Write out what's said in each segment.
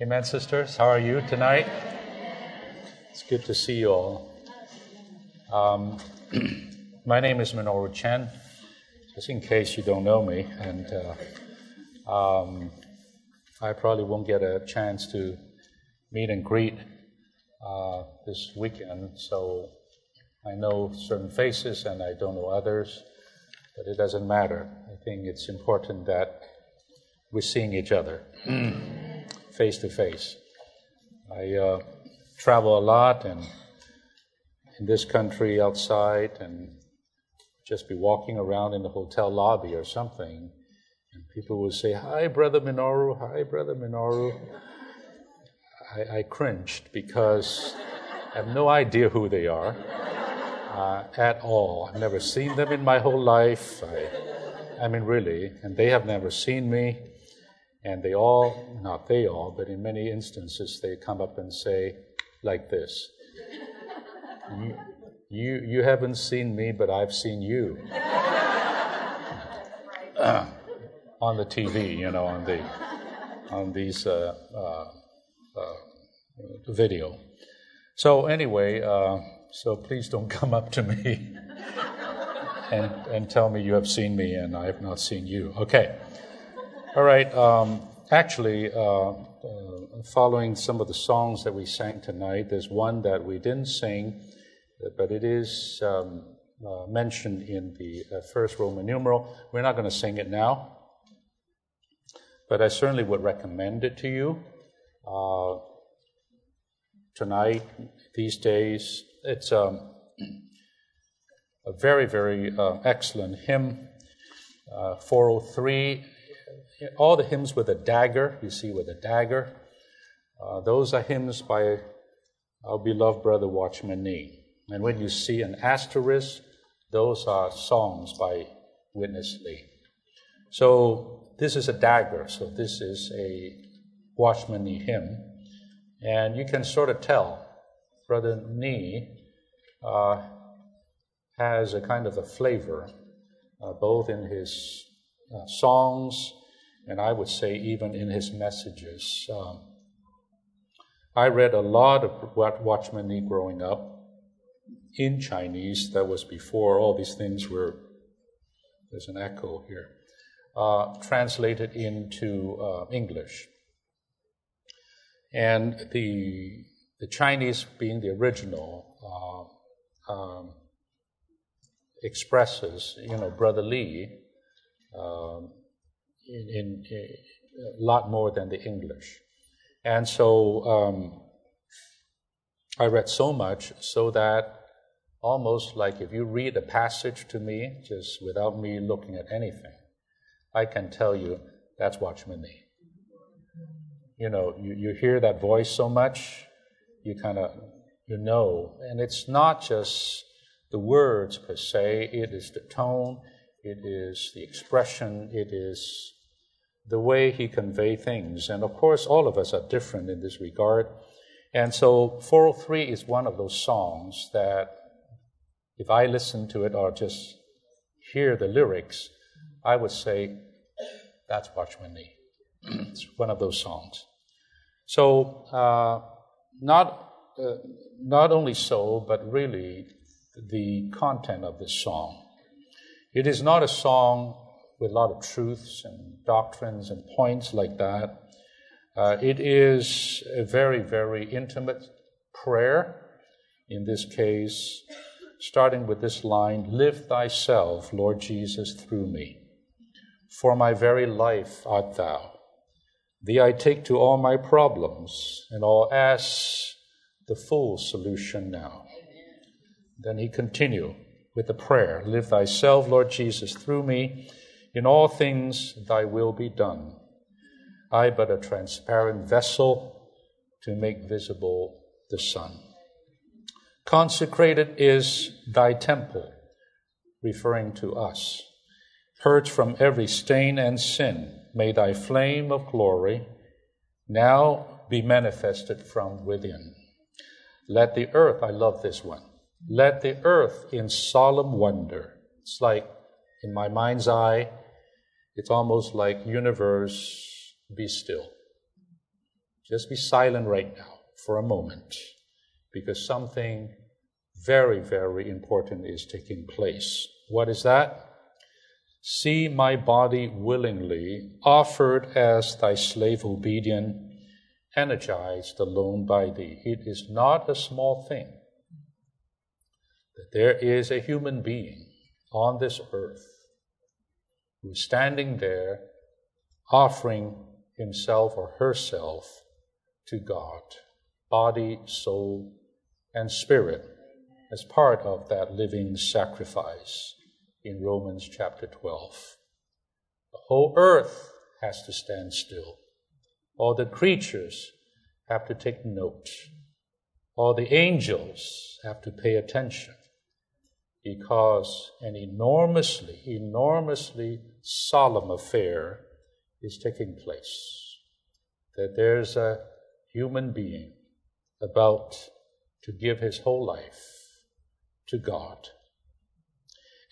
Amen, sisters. How are you tonight? It's good to see you all. Um, my name is Minoru Chen, just in case you don't know me, and uh, um, I probably won't get a chance to meet and greet uh, this weekend, so I know certain faces and I don't know others, but it doesn't matter. I think it's important that we're seeing each other face to face. I uh, travel a lot and in this country outside and just be walking around in the hotel lobby or something, and people will say, Hi, Brother Minoru, hi, Brother Minoru. I, I cringed because I have no idea who they are uh, at all. I've never seen them in my whole life. I, I mean, really, and they have never seen me. And they all, not they all, but in many instances, they come up and say, like this You, you, haven't seen me, but I've seen you. On the TV, you know, on the on these uh, uh, uh video. So anyway, uh, so please don't come up to me and and tell me you have seen me and I have not seen you. Okay. All right. Um, actually, uh, uh, following some of the songs that we sang tonight, there's one that we didn't sing, but it is um, uh, mentioned in the uh, first Roman numeral. We're not going to sing it now, but I certainly would recommend it to you uh, tonight, these days. It's um, a very, very uh, excellent hymn. 403 all the hymns with a dagger, you see with a dagger, uh, those are hymns by our beloved brother Watchman Nee. And when you see an asterisk, those are songs by Witness Lee. So this is a dagger, so this is a Watchman Nee hymn. And you can sort of tell Brother Nee uh, has a kind of a flavor, uh, both in his uh, songs and I would say even in his messages. Um, I read a lot of what Watchman Nee growing up in Chinese. That was before all these things were, there's an echo here, uh, translated into uh, English. And the, the Chinese, being the original, uh, um, expresses, you know, Brother Lee um, in, in, in, a lot more than the English. And so um, I read so much so that almost like if you read a passage to me, just without me looking at anything, I can tell you that's Watchman Nee. You know, you, you hear that voice so much, you kind of, you know, and it's not just the words per se, it is the tone, it is the expression, it is the way he conveyed things. And of course, all of us are different in this regard. And so 403 is one of those songs that if I listen to it or just hear the lyrics, I would say, that's Watchman Nee. it's one of those songs. So, uh, not, uh, not only so, but really the content of this song. It is not a song with a lot of truths and doctrines and points like that. Uh, it is a very, very intimate prayer. In this case, starting with this line Live thyself, Lord Jesus, through me. For my very life art thou. Thee I take to all my problems, and I'll ask the full solution now. Then he continued with the prayer Live thyself, Lord Jesus, through me in all things thy will be done. I but a transparent vessel to make visible the Son. Consecrated is thy temple, referring to us. Purged from every stain and sin, may thy flame of glory now be manifested from within. Let the earth, I love this one, let the earth in solemn wonder, it's like in my mind's eye, it's almost like universe be still. Just be silent right now for a moment because something very, very important is taking place. What is that? See my body willingly, offered as thy slave obedient, energized alone by thee. It is not a small thing that there is a human being on this earth who is standing there offering himself or herself to God, body, soul, and spirit, as part of that living sacrifice in Romans chapter 12. The whole earth has to stand still. All the creatures have to take note. All the angels have to pay attention because an enormously, enormously solemn affair is taking place. That there's a human being about to give his whole life to God.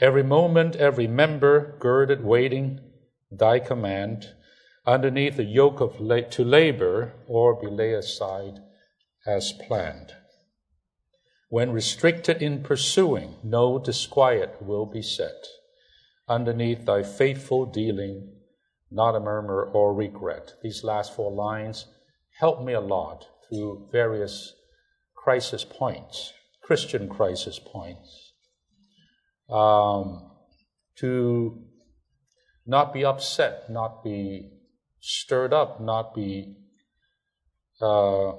Every moment, every member girded, waiting thy command, underneath the yoke of la- to labor or be laid aside as planned. When restricted in pursuing, no disquiet will be set. Underneath thy faithful dealing, not a murmur or regret. These last four lines help me a lot through various crisis points, Christian crisis points. Um, to not be upset, not be stirred up, not be uh,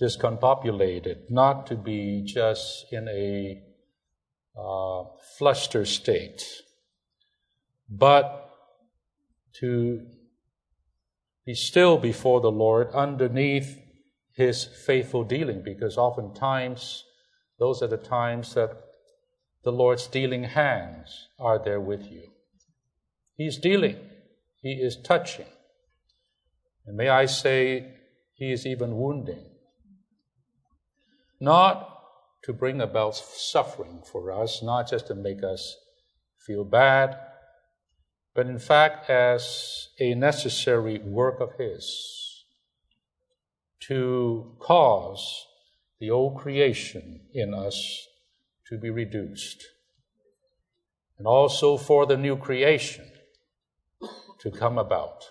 discombobulated, not to be just in a uh, fluster state, but to be still before the Lord underneath His faithful dealing, because oftentimes those are the times that the Lord's dealing hands are there with you. He's dealing, He is touching. And may I say, He is even wounding not to bring about suffering for us, not just to make us feel bad, but in fact as a necessary work of His to cause the old creation in us to be reduced, and also for the new creation to come about.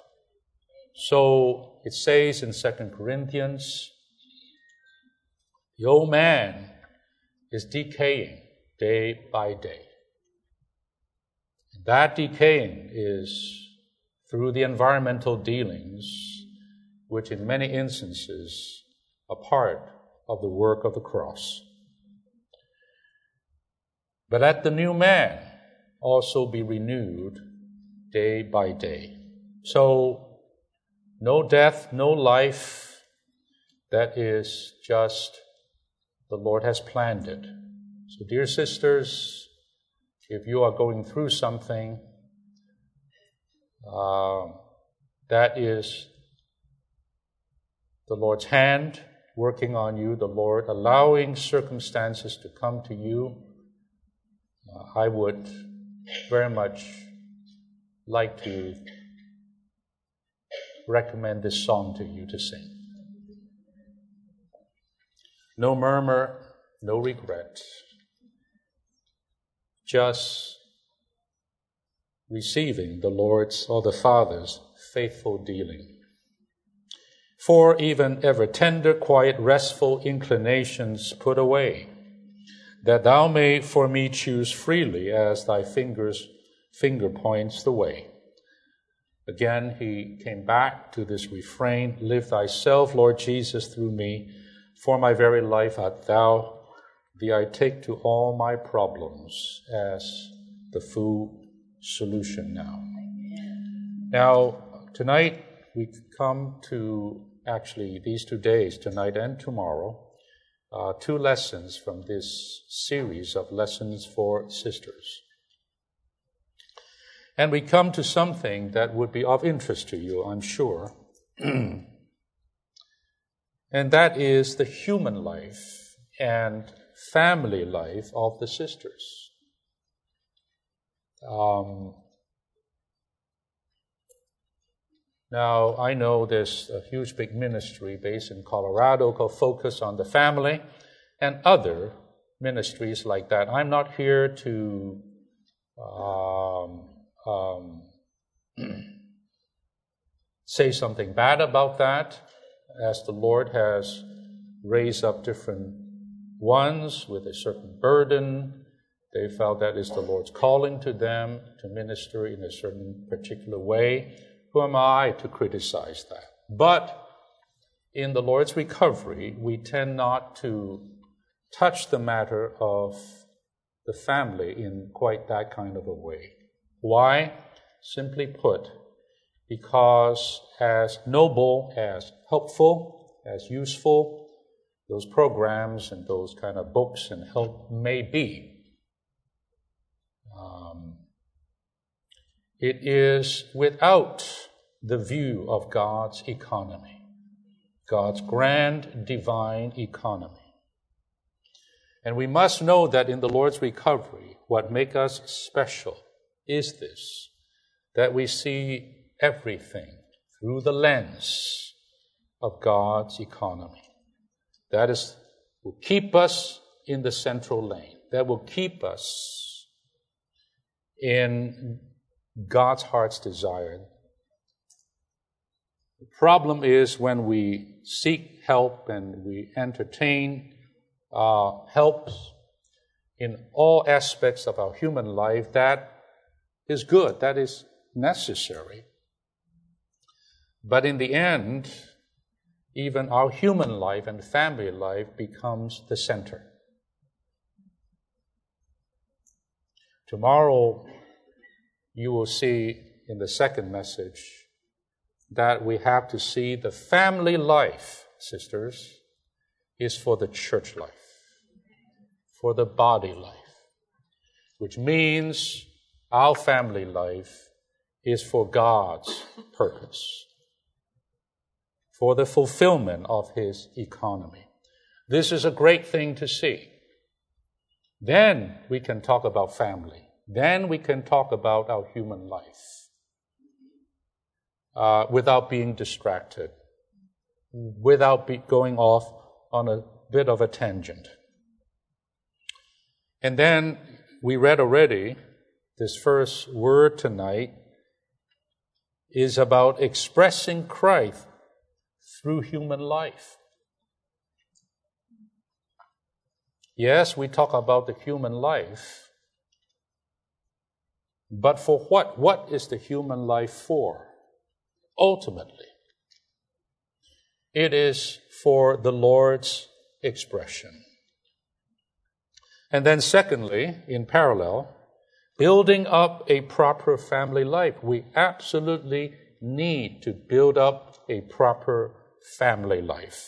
So it says in 2 Corinthians the old man is decaying day by day. That decaying is through the environmental dealings, which in many instances are part of the work of the cross. But let the new man also be renewed day by day. So, no death, no life, that is just the Lord has planned it. So, dear sisters, if you are going through something uh, that is the Lord's hand working on you, the Lord allowing circumstances to come to you, uh, I would very much like to recommend this song to you to sing. No murmur, no regret. Just receiving the Lord's or the Father's faithful dealing. For even ever tender, quiet, restful inclinations put away, that thou may for me choose freely as thy fingers finger points the way. Again, he came back to this refrain Live thyself, Lord Jesus, through me for my very life art thou, thee I take to all my problems as the full solution now. Now, tonight we come to actually these two days, tonight and tomorrow, uh, two lessons from this series of lessons for sisters. And we come to something that would be of interest to you, I'm sure. and that is the human life and family life of the sisters. Um, Now, I know there's a huge big ministry based in Colorado called Focus on the Family and other ministries like that. I'm not here to um, um, say something bad about that, as the Lord has raised up different ones with a certain burden. They felt that is the Lord's calling to them to minister in a certain particular way. Who am I to criticize that? But in the Lord's recovery, we tend not to touch the matter of the family in quite that kind of a way. Why? Simply put, because as noble, as helpful, as useful those programs and those kind of books and help may be, um, it is without the view of God's economy, God's grand divine economy. And we must know that in the Lord's recovery, what makes us special is this that we see everything through the lens of God's economy. That is, will keep us in the central lane, that will keep us in God's heart's desire. The problem is when we seek help and we entertain uh, helps in all aspects of our human life, that is good, that is necessary. But in the end, even our human life and family life becomes the center. Tomorrow, you will see in the second message that we have to see the family life, sisters, is for the church life, for the body life, which means our family life is for God's purpose, for the fulfillment of His economy. This is a great thing to see. Then we can talk about family. Then we can talk about our human life uh, without being distracted, without be going off on a bit of a tangent. And then we read already this first word tonight is about expressing Christ through human life. Yes, we talk about the human life, but for what? What is the human life for? Ultimately, it is for the Lord's expression. And then, secondly, in parallel, building up a proper family life. We absolutely need to build up a proper family life.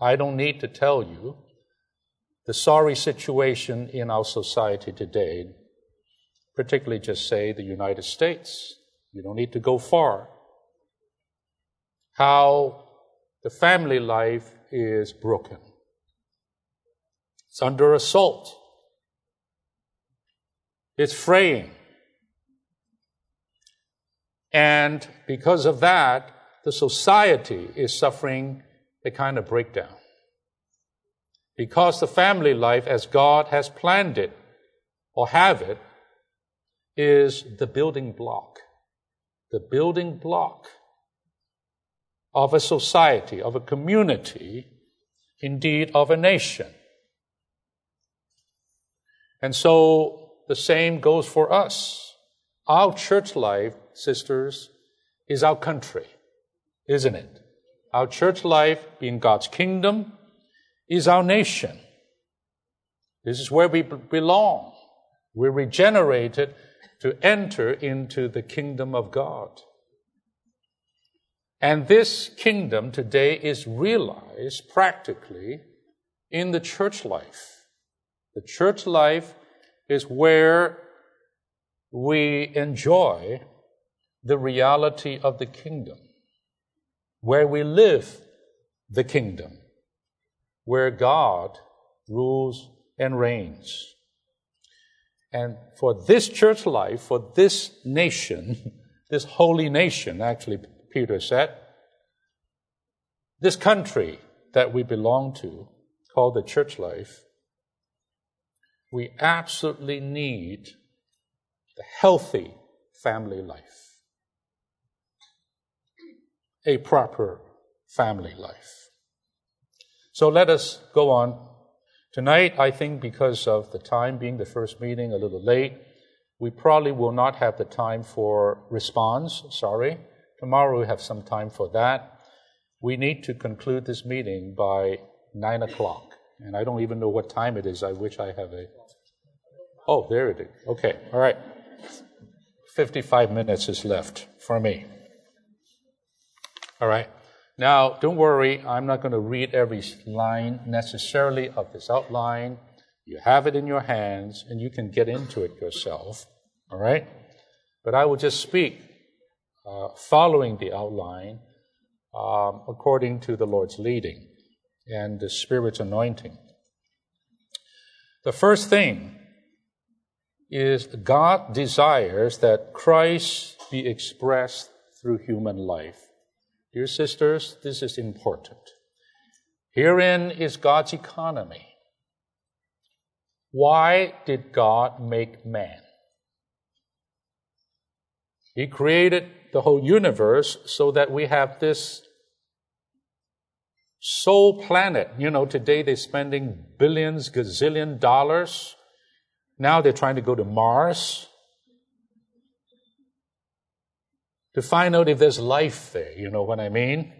I don't need to tell you the sorry situation in our society today, particularly just say the United States. You don't need to go far. How the family life is broken. It's under assault. It's fraying. And because of that, the society is suffering a kind of breakdown. Because the family life, as God has planned it or have it, is the building block. The building block of a society, of a community, indeed of a nation. And so the same goes for us. Our church life, sisters, is our country, isn't it? Our church life, being God's kingdom, is our nation. This is where we belong. We're regenerated to enter into the kingdom of God. And this kingdom today is realized practically in the church life. The church life is where we enjoy the reality of the kingdom, where we live the kingdom, where God rules and reigns. And for this church life, for this nation, this holy nation, actually, Peter said. This country that we belong to, called the church life, we absolutely need the healthy family life, a proper family life. So let us go on. Tonight, I think because of the time being the first meeting a little late, we probably will not have the time for response. Sorry. Tomorrow we have some time for that. We need to conclude this meeting by nine o'clock. And I don't even know what time it is. I wish I have a. Oh, there it is. Okay. All right. 55 minutes is left for me. All right. Now, don't worry, I'm not going to read every line necessarily of this outline. You have it in your hands and you can get into it yourself. All right? But I will just speak uh, following the outline um, according to the Lord's leading and the Spirit's anointing. The first thing is God desires that Christ be expressed through human life. Dear sisters, this is important. Herein is God's economy. Why did God make man? He created the whole universe so that we have this sole planet. You know, today they're spending billions, gazillion dollars. Now they're trying to go to Mars to find out if there's life there. You know what I mean?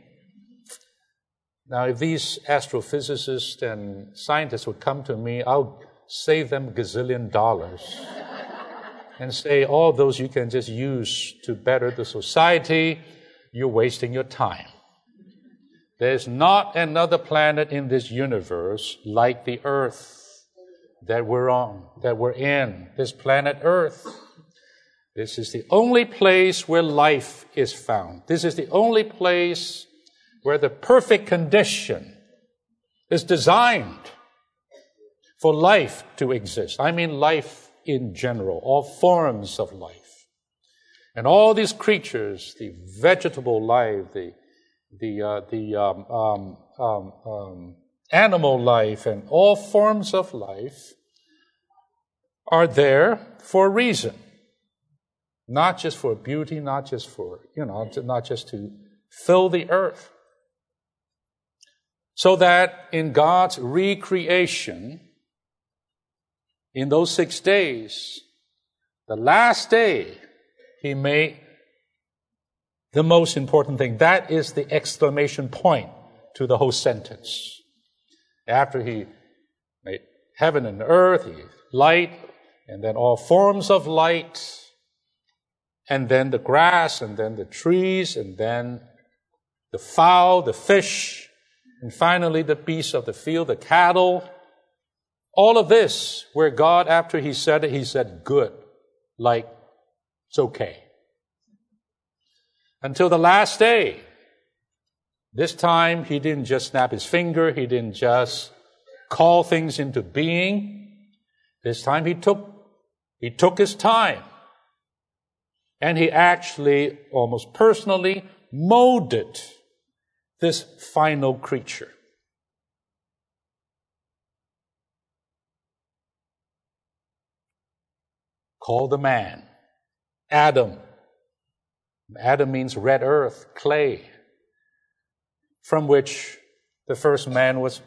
Now, if these astrophysicists and scientists would come to me, I'll save them gazillion dollars and say, all those you can just use to better the society, you're wasting your time. There's not another planet in this universe like the Earth that we're on, that we're in, this planet Earth. This is the only place where life is found. This is the only place where the perfect condition is designed for life to exist. I mean life in general, all forms of life. And all these creatures, the vegetable life, the, the, uh, the um, um, um, um, animal life, and all forms of life are there for a reason. Not just for beauty, not just for, you know, not just to fill the earth. So that in God's recreation, in those six days, the last day, he made the most important thing. That is the exclamation point to the whole sentence. After he made heaven and earth, he light, and then all forms of light, and then the grass, and then the trees, and then the fowl, the fish, and finally the beasts of the field, the cattle, all of this, where God, after He said it, He said, good, like it's okay. Until the last day. This time, He didn't just snap His finger, He didn't just call things into being. This time, He took, He took His time. And He actually, almost personally, molded this final creature. called the man Adam. Adam means red earth, clay, from which the first man was,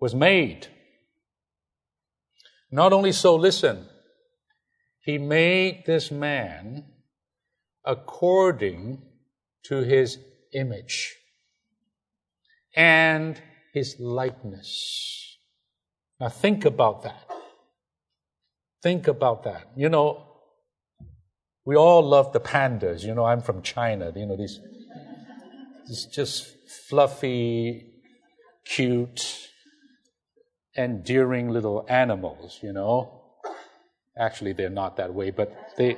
was made. Not only so, listen, he made this man according to his image and his likeness. Now think about that. Think about that. You know, we all love the pandas. You know, I'm from China. You know, these, these just fluffy, cute, endearing little animals, you know. Actually, they're not that way, but they,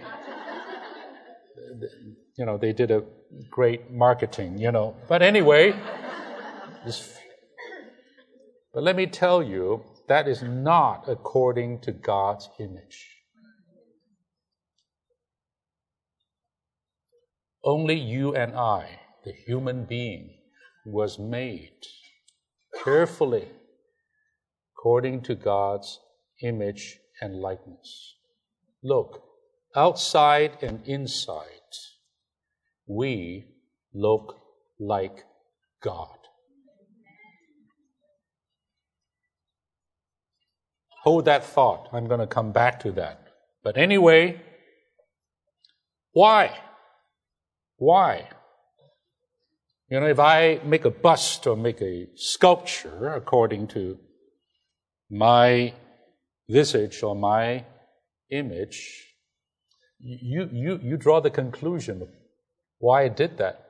you know, they did a great marketing, you know. But anyway, this, but let me tell you, that is not according to God's image. Only you and I, the human being, was made carefully according to God's image and likeness. Look, outside and inside, we look like God. Hold that thought. I'm going to come back to that. But anyway, why? Why? You know, if I make a bust or make a sculpture according to my visage or my image, you, you, you draw the conclusion of why I did that.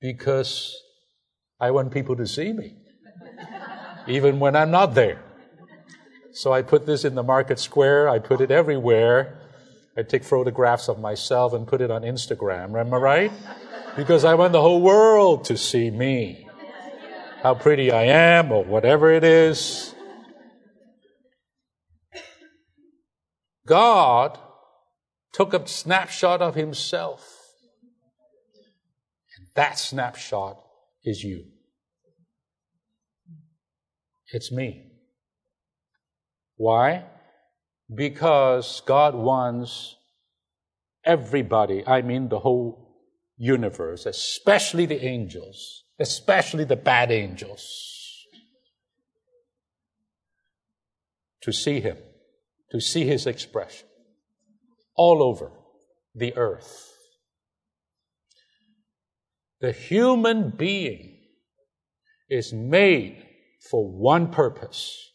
Because I want people to see me, even when I'm not there. So I put this in the market square, I put it everywhere. I take photographs of myself and put it on Instagram, am I right? Because I want the whole world to see me. How pretty I am, or whatever it is. God took a snapshot of himself. And that snapshot is you. It's me. Why? Because God wants everybody, I mean the whole universe, especially the angels, especially the bad angels, to see Him, to see His expression all over the earth. The human being is made for one purpose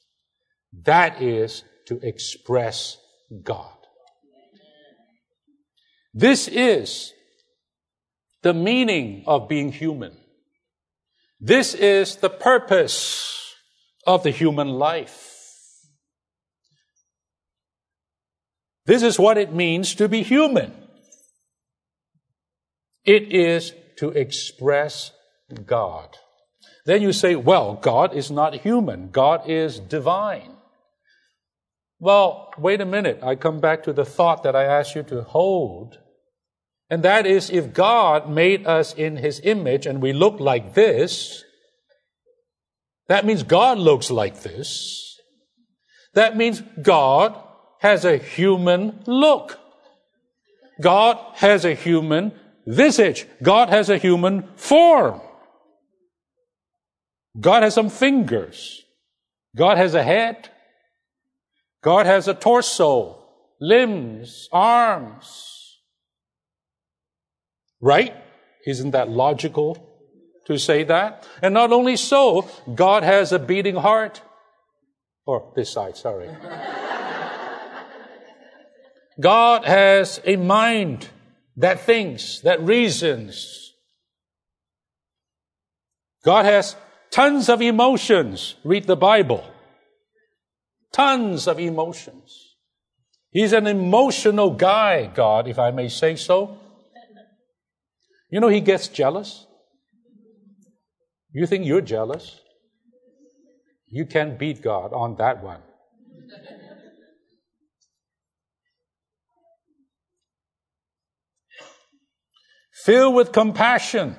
that is to express God. This is the meaning of being human. This is the purpose of the human life. This is what it means to be human. It is to express God. Then you say, well, God is not human. God is divine. Well, wait a minute. I come back to the thought that I asked you to hold. And that is if God made us in his image and we look like this, that means God looks like this. That means God has a human look. God has a human visage. God has a human form. God has some fingers. God has a head. God has a torso, limbs, arms. Right? Isn't that logical to say that? And not only so, God has a beating heart. Or this side, sorry. God has a mind that thinks, that reasons. God has tons of emotions. Read the Bible. Tons of emotions. He's an emotional guy, God, if I may say so. You know, he gets jealous. You think you're jealous? You can't beat God on that one. Filled with compassion.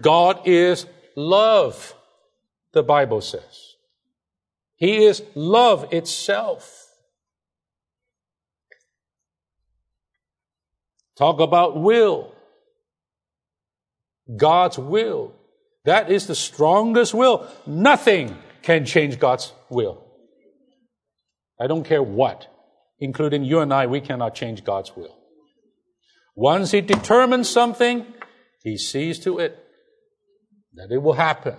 God is love the Bible says. He is love itself. Talk about will. God's will. That is the strongest will. Nothing can change God's will. I don't care what, including you and I, we cannot change God's will. Once He determines something, He sees to it that it will happen.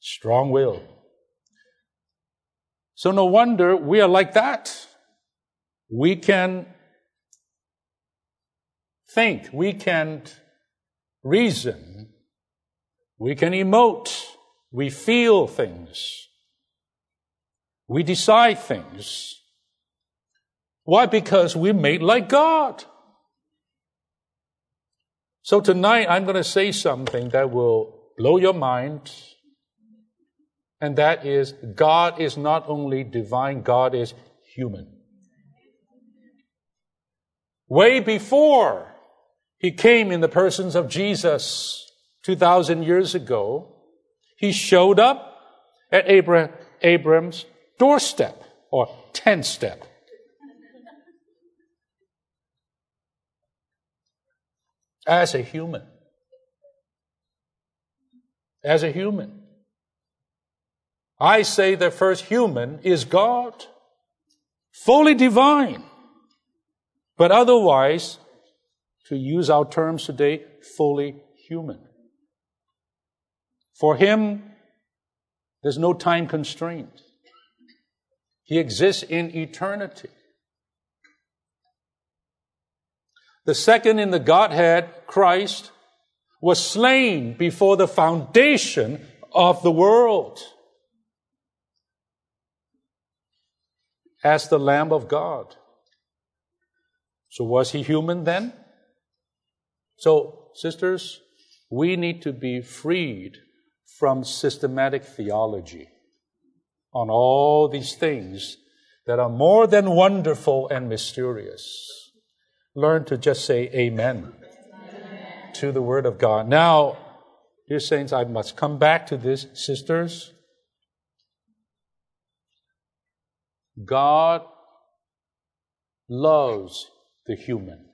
Strong will. So no wonder we are like that. We can think, we can reason, we can emote, we feel things, we decide things. Why? Because we're made like God. So tonight I'm going to say something that will blow your mind And that is God is not only divine, God is human. Way before he came in the persons of Jesus 2,000 years ago, he showed up at Abraham, Abram's doorstep or tent step. As a human. As a human. I say the first human is God, fully divine, but otherwise, to use our terms today, fully human. For him, there's no time constraint. He exists in eternity. The second in the Godhead, Christ, was slain before the foundation of the world as the Lamb of God. So was he human then? So, sisters, we need to be freed from systematic theology on all these things that are more than wonderful and mysterious. Learn to just say amen, to the Word of God. Now, dear saints, I must come back to this, sisters. God loves the human.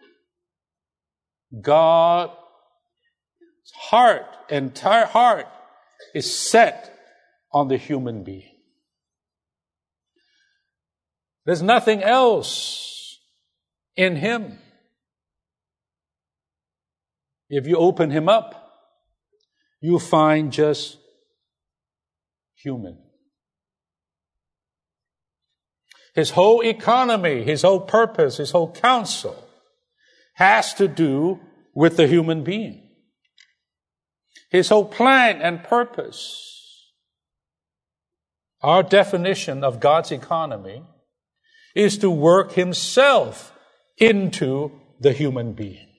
God's heart, entire heart, is set on the human being. There's nothing else in him. If you open him up, you find just human. His whole economy, his whole purpose, his whole counsel has to do with the human being. His whole plan and purpose. Our definition of God's economy is to work himself into the human being.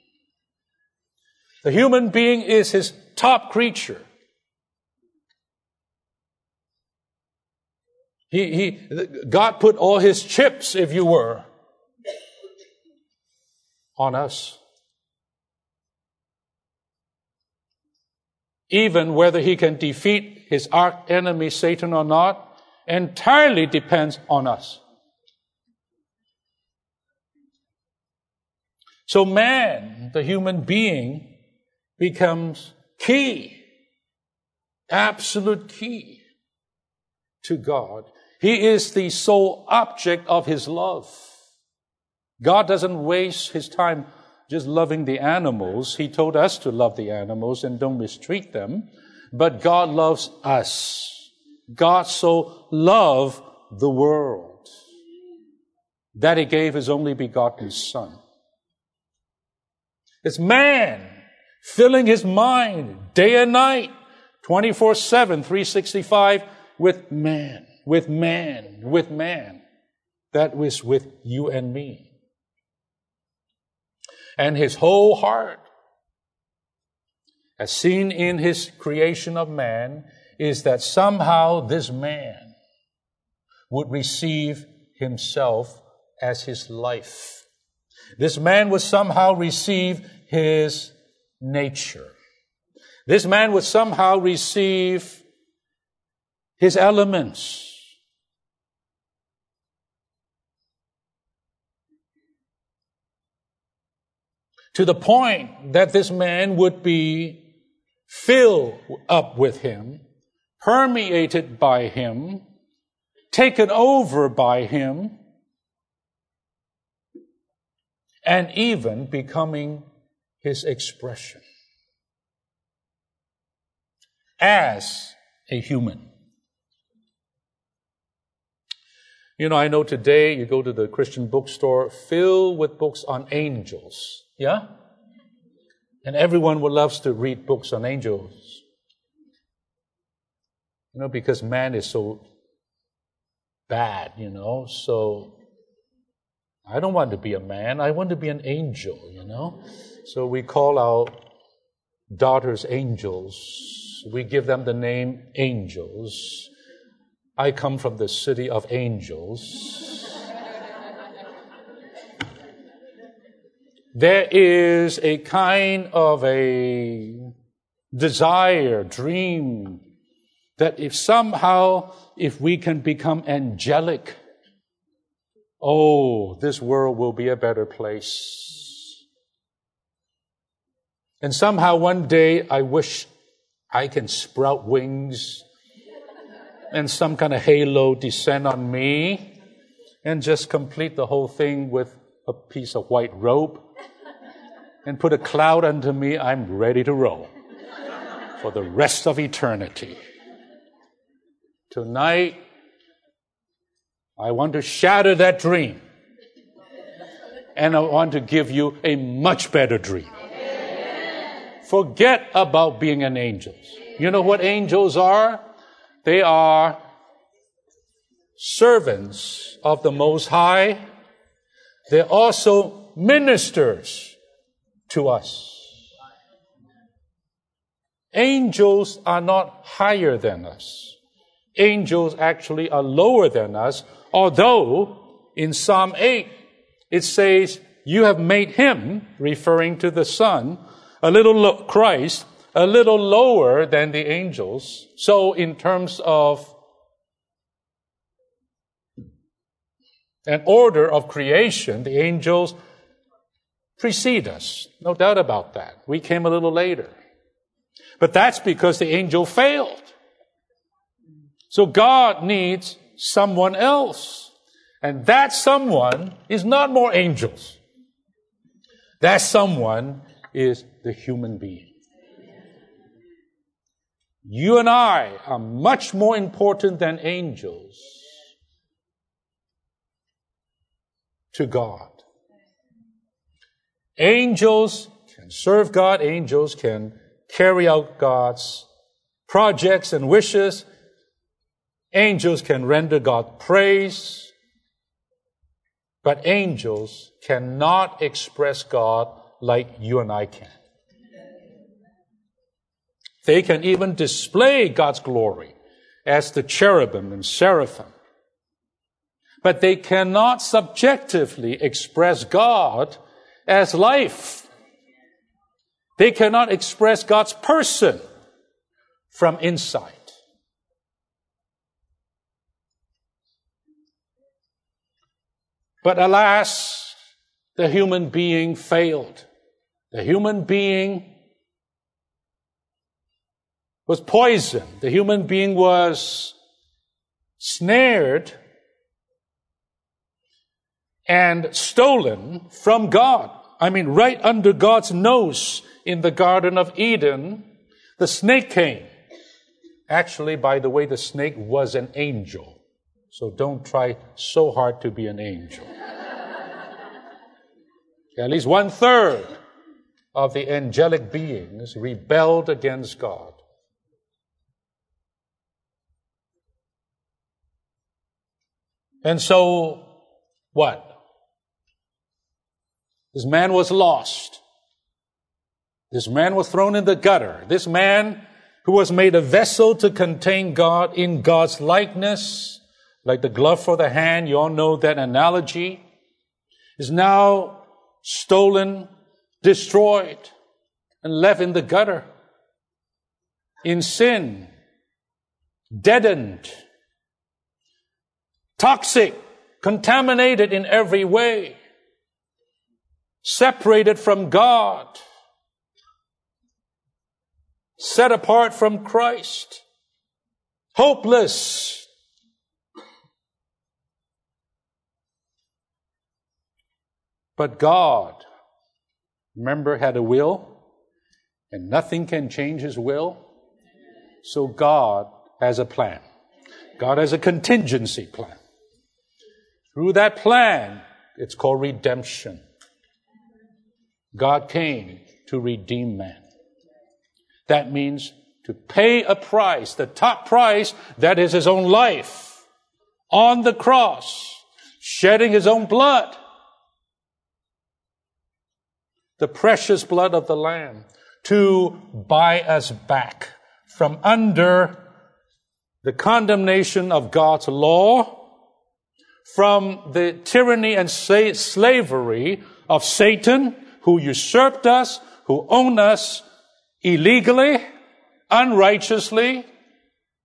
The human being is his top creature. He, he, God put all his chips, if you were, on us. Even whether he can defeat his arch enemy Satan or not entirely depends on us. So man, the human being, becomes key, absolute key to God. He is the sole object of his love. God doesn't waste his time just loving the animals. He told us to love the animals and don't mistreat them. But God loves us. God so loved the world that he gave his only begotten son. It's man filling his mind day and night, 24 7, 365 with man, with man, with man. That was with you and me. And his whole heart, as seen in his creation of man, is that somehow this man would receive himself as his life. This man would somehow receive his nature. This man would somehow receive his elements. To the point that this man would be filled up with him, permeated by him, taken over by him, and even becoming his expression as a human. You know, I know today you go to the Christian bookstore filled with books on angels. Yeah? And everyone loves to read books on angels. You know, because man is so bad, you know, so I don't want to be a man. I want to be an angel, you know? So we call our daughters angels. We give them the name angels. I come from the city of angels. there is a kind of a desire, dream, that if somehow, if we can become angelic, oh, this world will be a better place. And somehow one day I wish I can sprout wings and some kind of halo descend on me and just complete the whole thing with a piece of white rope and put a cloud under me, I'm ready to roll for the rest of eternity. Tonight, I want to shatter that dream. And I want to give you a much better dream. Forget about being an angel. You know what angels are? They are servants of the Most High. They're also ministers to us. Angels are not higher than us. Angels actually are lower than us, although in Psalm 8 it says, You have made him, referring to the Son, a little lo- Christ, a little lower than the angels. So, in terms of an order of creation, the angels precede us. No doubt about that. We came a little later. But that's because the angel failed. So God needs someone else. And that someone is not more angels. That someone is the human being. You and I are much more important than angels to God. Angels can serve God, angels can carry out God's projects and wishes. Angels can render God praise, but angels cannot express God like you and I can. They can even display God's glory as the cherubim and seraphim. But they cannot subjectively express God as life. They cannot express God's person from inside. But alas, the human being failed. The human being was poisoned. The human being was snared and stolen from God. I mean, right under God's nose in the Garden of Eden, the snake came. Actually, by the way, the snake was an angel. So don't try so hard to be an angel. At least one third of the angelic beings rebelled against God. And so, what? This man was lost. This man was thrown in the gutter. This man who was made a vessel to contain God in God's likeness, like the glove for the hand, you all know that analogy, is now stolen, destroyed, and left in the gutter. In sin, deadened, toxic, contaminated in every way, separated from God, set apart from Christ, hopeless. But God, remember, had a will, and nothing can change his will. So God has a plan. God has a contingency plan. Through that plan, it's called redemption. God came to redeem man. That means to pay a price, the top price, that is his own life, on the cross, shedding his own blood, the precious blood of the Lamb, to buy us back from under the condemnation of God's law, from the tyranny and slavery of Satan, who usurped us, who owned us illegally, unrighteously,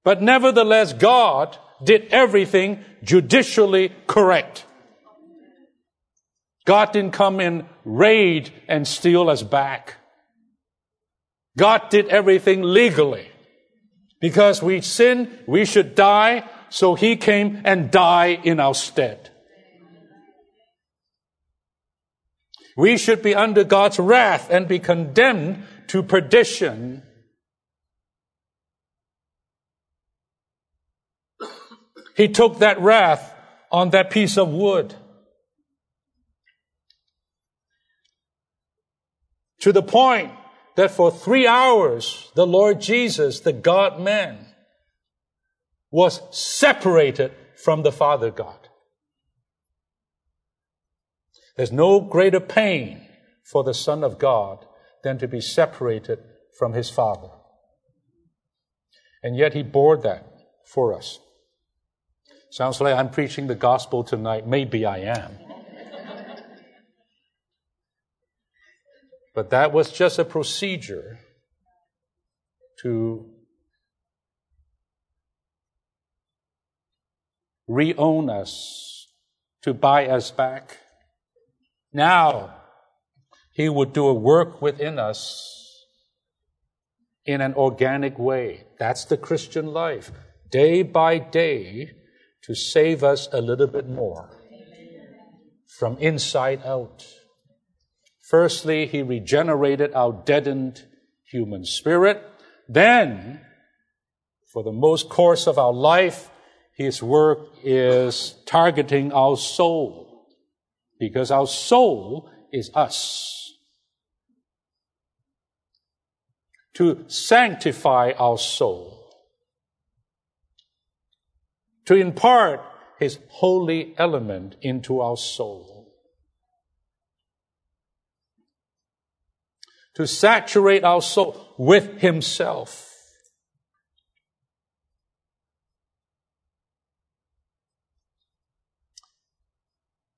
but nevertheless God did everything judicially correct. God didn't come in raid and steal us back. God did everything legally. Because we sinned, we should die, so he came and died in our stead. We should be under God's wrath and be condemned to perdition. He took that wrath on that piece of wood. To the point that for three hours, the Lord Jesus, the God man, was separated from the Father God. There's no greater pain for the Son of God than to be separated from his Father. And yet he bore that for us. Sounds like I'm preaching the gospel tonight. Maybe I am. But that was just a procedure to re-own us, to buy us back. Now, He would do a work within us in an organic way. That's the Christian life. Day by day to save us a little bit more from inside out. Firstly, He regenerated our deadened human spirit. Then, for the most course of our life, his work is targeting our soul because our soul is us. To sanctify our soul. To impart his holy element into our soul. To saturate our soul with himself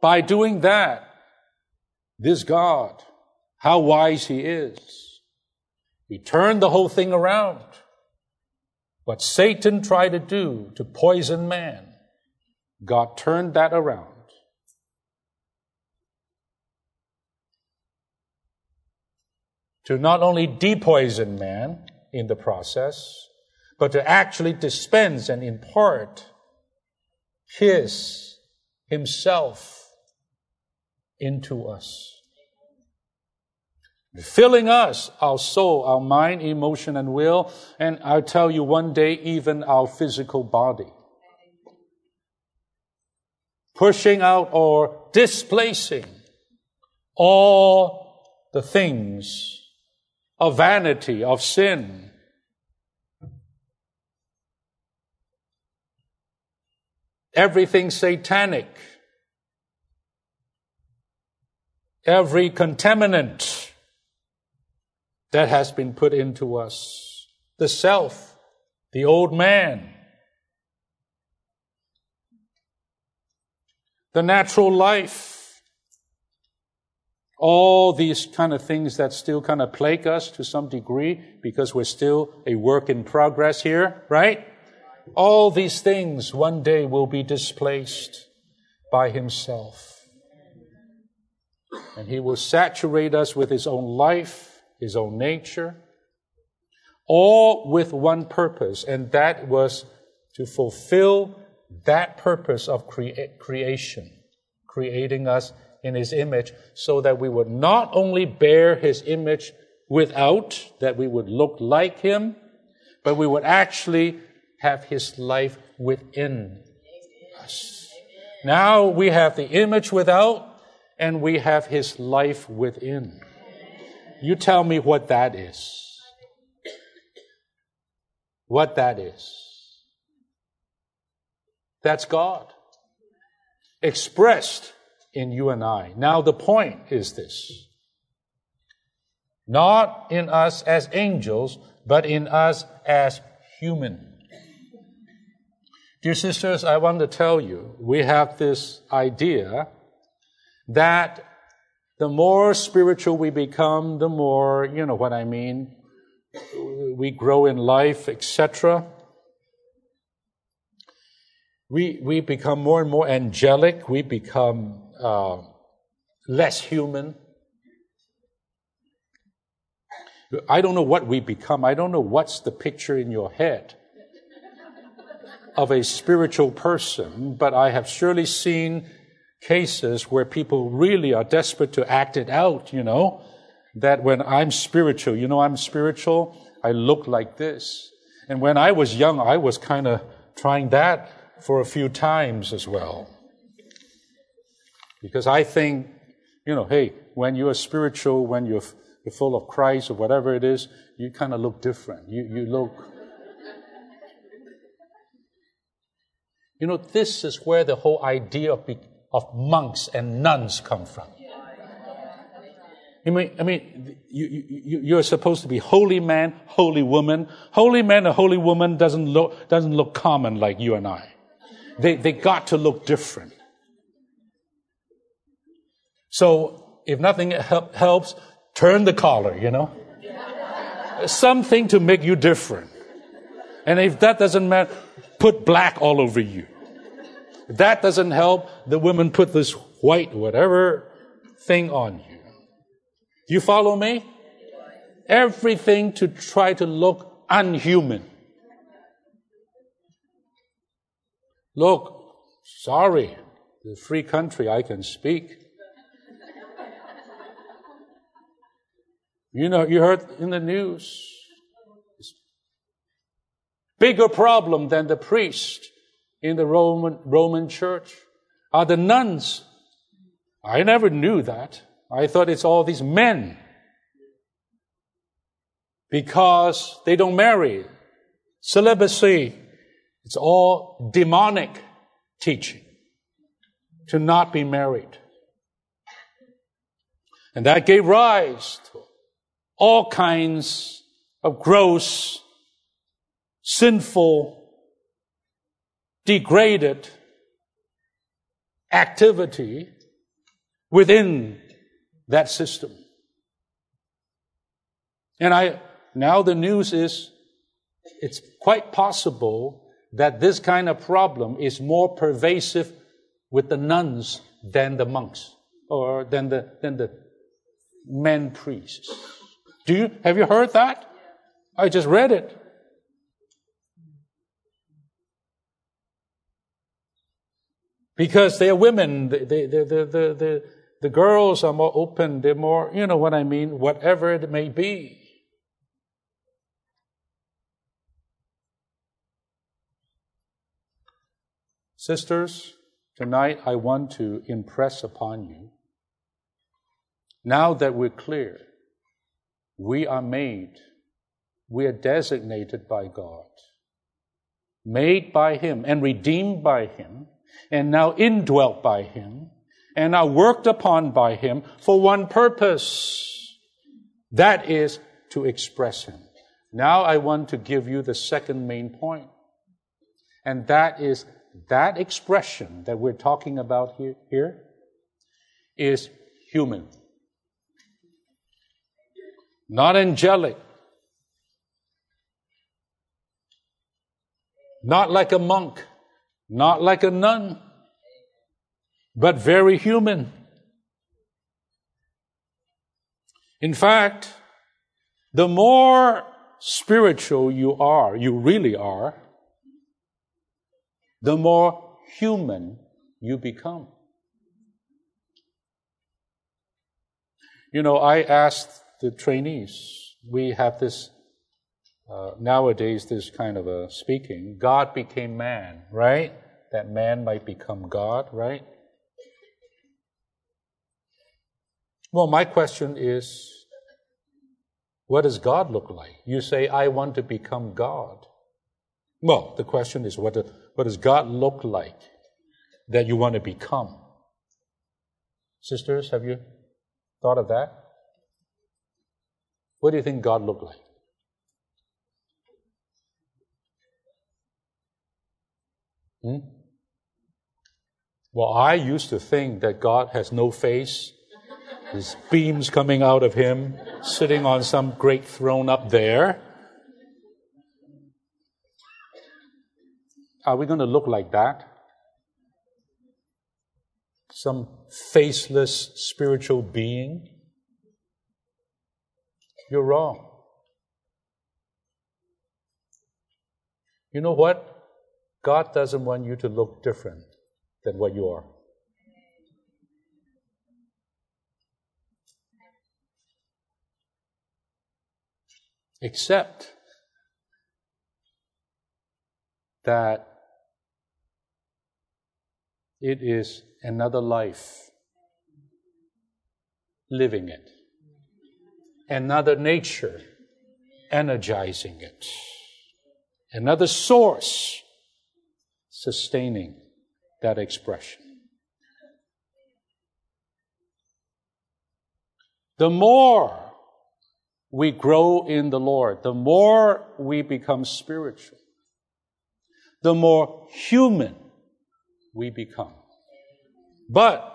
By doing that, this God, how wise He is, He turned the whole thing around. What Satan tried to do to poison man, God turned that around. To not only depoison man in the process, but to actually dispense and impart His, Himself into us. Filling us, our soul, our mind, emotion, and will, and I'll tell you one day, even our physical body. Pushing out or displacing all the things of vanity, of sin, everything satanic, every contaminant that has been put into us. The self, the old man, the natural life, all these kind of things that still kind of plague us to some degree because we're still a work in progress here, right? All these things one day will be displaced by himself. And He will saturate us with His own life, His own nature, all with one purpose, and that was to fulfill that purpose of crea- creation, creating us in His image, so that we would not only bear His image without, that we would look like Him, but we would actually have His life within us. Now we have the image without, and we have His life within. You tell me what that is. What that is. That's God. Expressed in you and I. Now the point is this. Not in us as angels, but in us as human. Dear sisters, I want to tell you, we have this idea that the more spiritual we become, the more, you know what I mean, we grow in life, etc. We, we become more and more angelic, we become uh, less human. I don't know what we become. I don't know what's the picture in your head of a spiritual person, but I have surely seen cases where people really are desperate to act it out, you know, that when I'm spiritual, you know, I'm spiritual, I look like this. And when I was young, I was kind of trying that for a few times as well. Because I think, you know, hey, when you're spiritual, when you're, you're full of Christ or whatever it is, you kind of look different. You, you look. You know, this is where the whole idea of, of monks and nuns come from. I mean, I mean you, you, you're supposed to be holy man, holy woman. Holy man or holy woman doesn't look, doesn't look common like you and I. They, they got to look different. So, if nothing help, helps, turn the collar, you know? Something to make you different. And if that doesn't matter, put black all over you. If that doesn't help, the women put this white, whatever thing on you. You follow me? Everything to try to look unhuman. Look, sorry, the free country, I can speak. You know, you heard in the news, bigger problem than the priest in the Roman, Roman church are the nuns. I never knew that. I thought it's all these men. Because they don't marry. Celibacy, it's all demonic teaching to not be married. And that gave rise to all kinds of gross, sinful degraded activity within that system. And I, now the news is it's quite possible that this kind of problem is more pervasive with the nuns than the monks or than the, than the men priests. Do you, have you heard that? I just read it. because they're women. The, the, the, the, girls are more open. They're more, you know what I mean, whatever it may be. Sisters, tonight I want to impress upon you now that we're clear, we are made, we are designated by God, made by Him, and redeemed by Him and now indwelt by Him and are worked upon by Him for one purpose. That is to express Him. Now I want to give you the second main. And that is that expression that we're talking about here, here is human. Not angelic. Not like a monk. Not like a nun, but very human. In fact, the more spiritual you are, you really are, the more human you become. You know, I asked the trainees, we have this uh, nowadays this kind of a speaking, God became man, right? That man might become God, right? Well, my question is, what does God look like? You say, I want to become God. Well, the question is, what, do, what does God look like that you want to become? Sisters, have you thought of that? What do you think God looked like? Hmm? Well, I used to think that God has no face. His beams coming out of him, sitting on some great throne up there. Are we going to look like that? Some faceless spiritual being? You're wrong. You know what? God doesn't want you to look different than what you are. Except that it is another life living it, another nature energizing it, another source sustaining that expression. The more we grow in the Lord, the more we become spiritual, the more human we become. But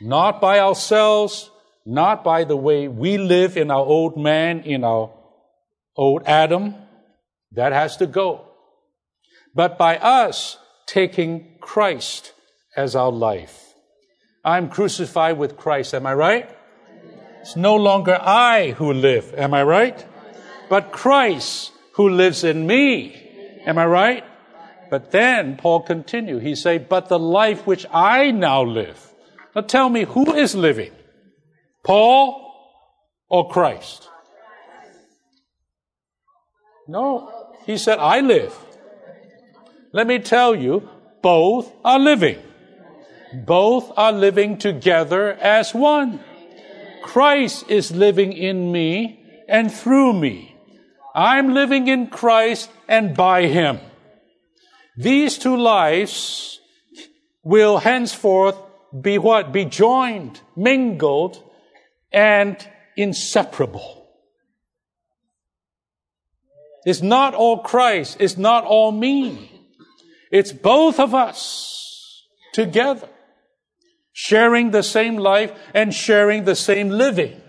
not by ourselves, not by the way we live in our old man, in our old Adam. That has to go. But by us taking Christ as our life. I'm crucified with Christ, am I right? It's no longer I who live, am I right? But Christ who lives in me, am I right? But then Paul continued, he said, but the life which I now live. Now tell me, who is living? Paul or Christ? No, he said, I live. Let me tell you, both are living. Both are living together as one. Christ is living in me and through me. I'm living in Christ and by Him. These two lives will henceforth be what? Be joined, mingled, and inseparable. It's not all Christ. It's not all me. It's both of us together, sharing the same life and sharing the same living.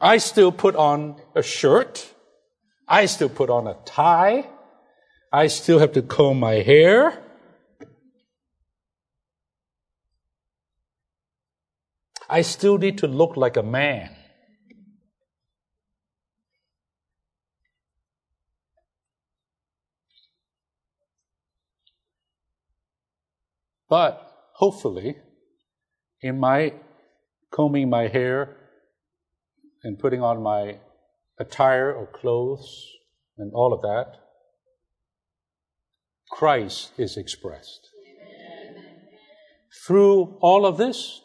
I still put on a shirt. I still put on a tie. I still have to comb my hair. I still need to look like a man. But hopefully, in my combing my hair and putting on my attire or clothes and all of that, Christ is expressed. Through all of this,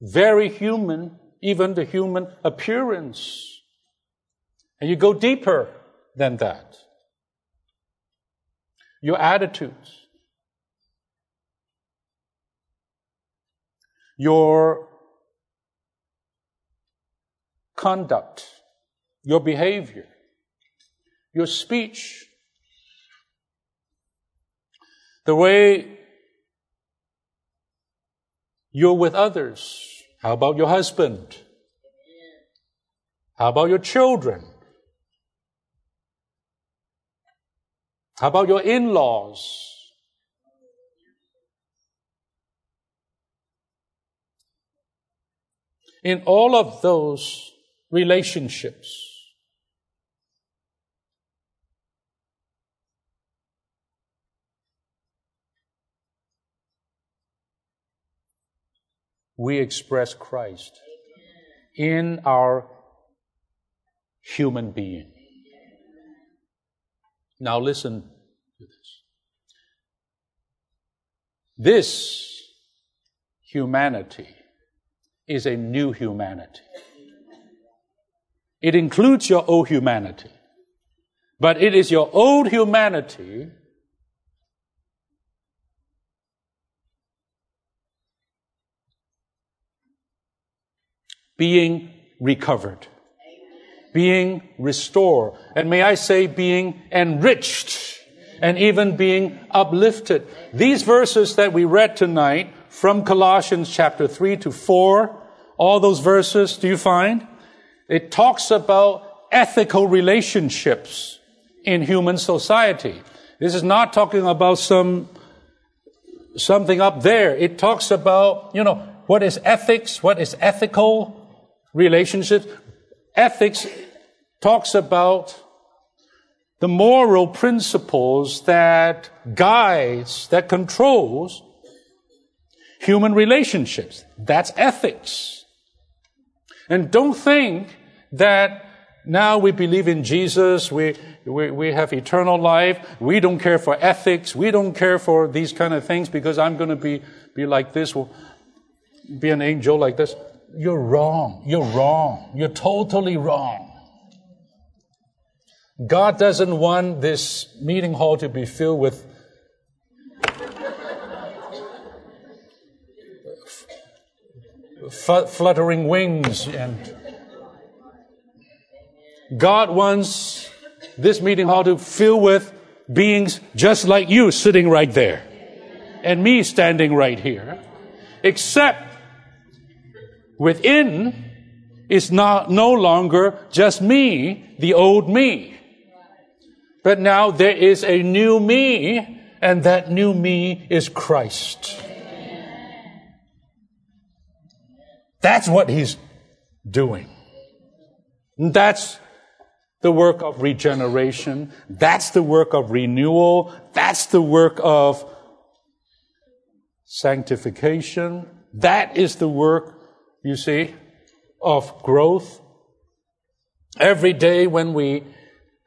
very human, even the human appearance. And you go deeper than that. Your attitudes, your conduct, your behavior, your speech, the way you're with others. How about your husband? How about your children? How about your in laws? in all of those relationships. We express Christ in our human being. Now, listen to this. This humanity is a new humanity. It includes your old humanity. But it is your old humanity being recovered, being restored, and may I say being enriched, and even being uplifted. These verses that we read tonight from Colossians chapter 3 to 4, all those verses, do you find? It talks about ethical relationships in human society. This is not talking about some something up there. It talks about, you know, what is ethics, what is ethical relationships. Ethics talks about the moral principles that guides, that controls human relationships. That's ethics. And don't think that now we believe in Jesus, we, we, we have eternal life, we don't care for ethics, we don't care for these kind of things because I'm going to be, be like this, be an angel like this. You're wrong. You're wrong. You're totally wrong. God doesn't want this meeting hall to be filled with f- fluttering wings and God wants this meeting hall to fill with beings just like you sitting right there and me standing right here except within is not no longer just me the old me but now there is a new me and that new me is Christ That's what he's doing. That's the work of regeneration. That's the work of renewal. That's the work of sanctification. That is the work, you see, of growth. Every day when we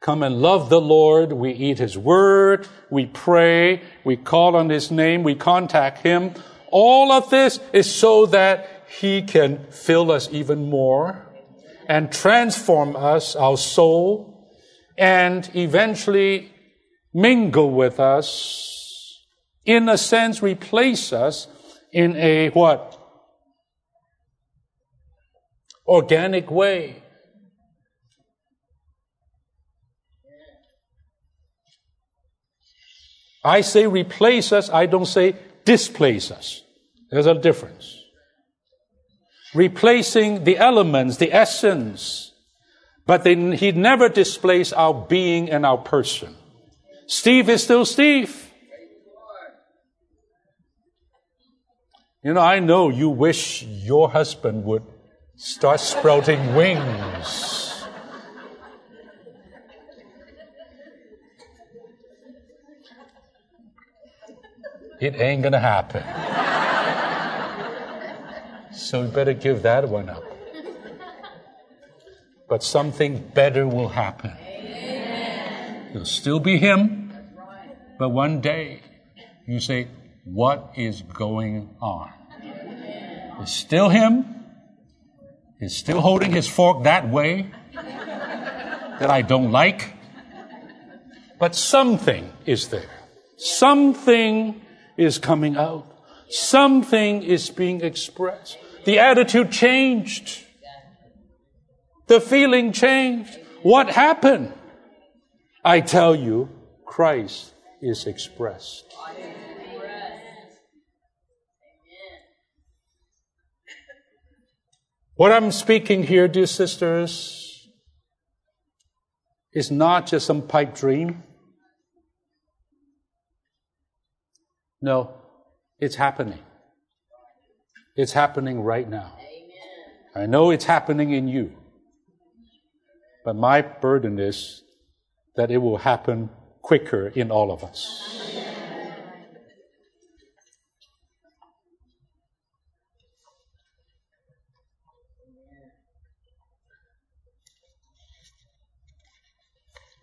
come and love the Lord, we eat His Word, we pray, we call on His name, we contact Him. All of this is so that he can fill us even more and transform us, our soul, and eventually mingle with us, in a sense, replace us in a what? Organic way. I say replace us, I don't say displace us. There's a difference replacing the elements, the essence. But they, he never displays our being and our person. Steve is still Steve. You know, I know you wish your husband would start sprouting wings. It ain't gonna happen. So we better give that one up. But something better will happen. You'll still be him, but one day you say, What is going on? It's still him. He's still holding his fork that way that I don't like. But something is there. Something is coming out. Something is being expressed. The attitude changed. The feeling changed. What happened? I tell you, Christ is expressed. What I'm speaking here, dear sisters, is not just some pipe dream. No, it's happening. It's happening right now. I know it's happening in you. But my burden is that it will happen quicker in all of us.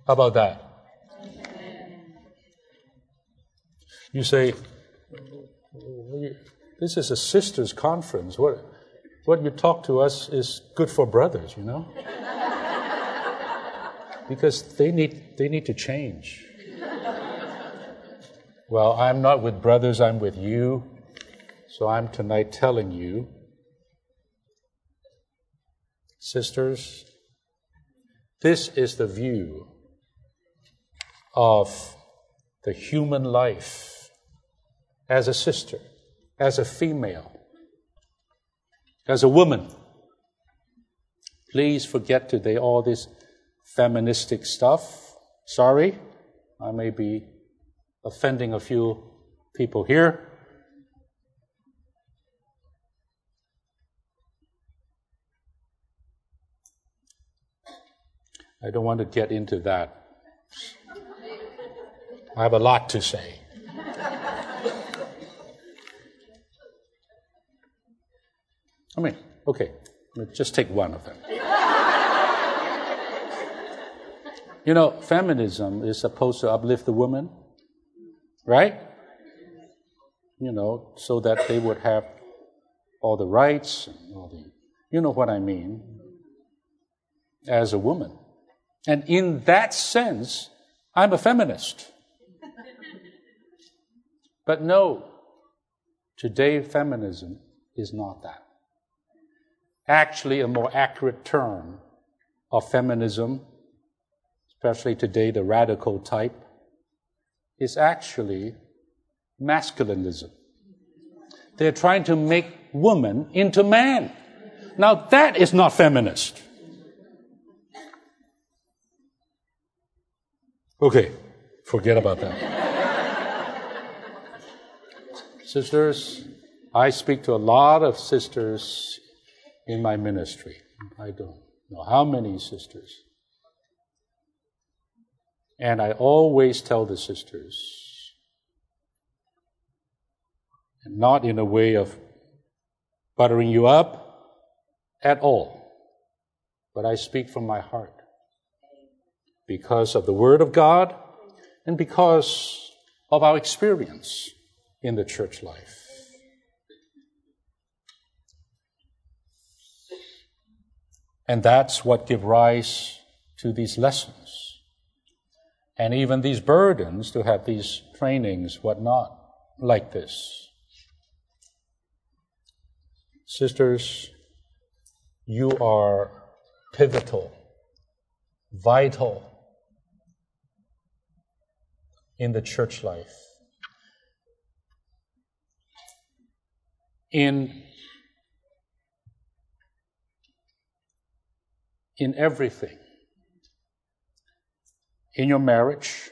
How about that? You say, this is a sisters' conference. What, what you talk to us is good for brothers, you know? because they need, they need to change. Well, I'm not with brothers, I'm with you. So I'm tonight telling you, sisters, This is the view of the human life as a sister, as a female, as a woman. Please forget today all this feministic stuff. Sorry, I may be offending a few people here. I don't want to get into that. I have a lot to say. I mean, okay, let's just take one of them. you know, feminism is supposed to uplift the woman, right? You know, so that they would have all the rights and all the, you know what I mean, as a woman. And in that sense, I'm a feminist. But no, today feminism is not that. Actually, a more accurate term of feminism, especially today the radical type, is actually masculinism. They're trying to make woman into man. Now that is not feminist. Okay, forget about that. Sisters, I speak to a lot of sisters in my ministry. I don't know how many sisters. And I always tell the sisters, and not in a way of buttering you up at all, but I speak from my heart because of the Word of God and because of our experience in the church life. And that's what give rise to these lessons. And even these burdens to have these trainings, whatnot, like this. Sisters, you are pivotal, vital in the church life. In, in everything. In your marriage,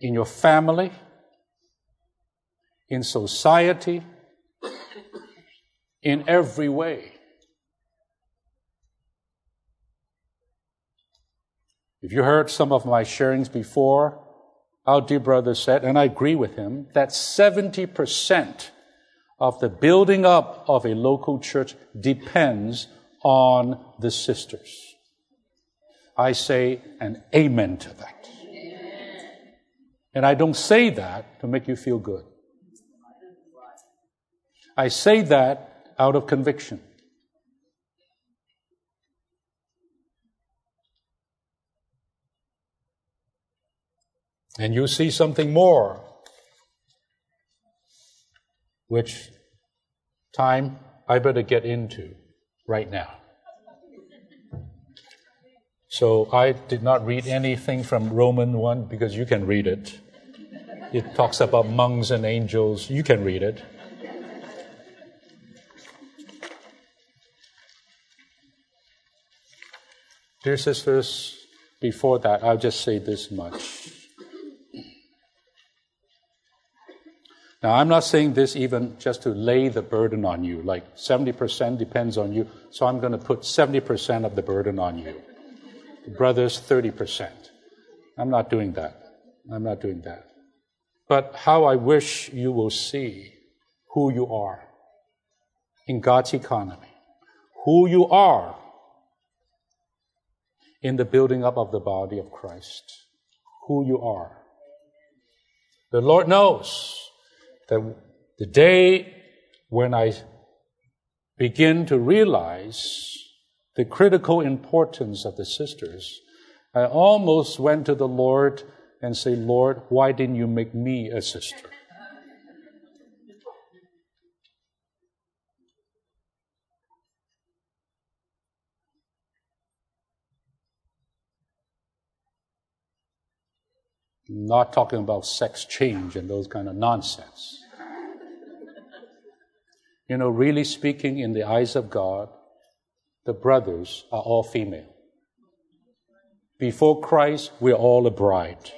in your family, in society, in every way. If you heard some of my sharings before, our dear brother said, and I agree with him, that 70% of the building up of a local church depends on the sisters. I say an amen to that. And I don't say that to make you feel good. I say that out of conviction. and you see something more, which time I better get into right now. So I did not read anything from Roman 1 because you can read it. It talks about monks and angels. You can read it. Dear sisters, before that, I'll just say this much. Now, I'm not saying this even just to lay the burden on you, like 70% depends on you, so I'm going to put 70% of the burden on you. brothers, 30%. I'm not doing that. I'm not doing that. But how I wish you will see who you are in God's economy, who you are in the building up of the body of Christ, who you are. The Lord knows that the day when I begin to realize the critical importance of the sisters, I almost went to the Lord and say, Lord, why didn't you make me a sister? Not talking about sex change and those kind of nonsense. You know, really speaking, in the eyes of God, the brothers are all female. Before Christ, we're all a bride.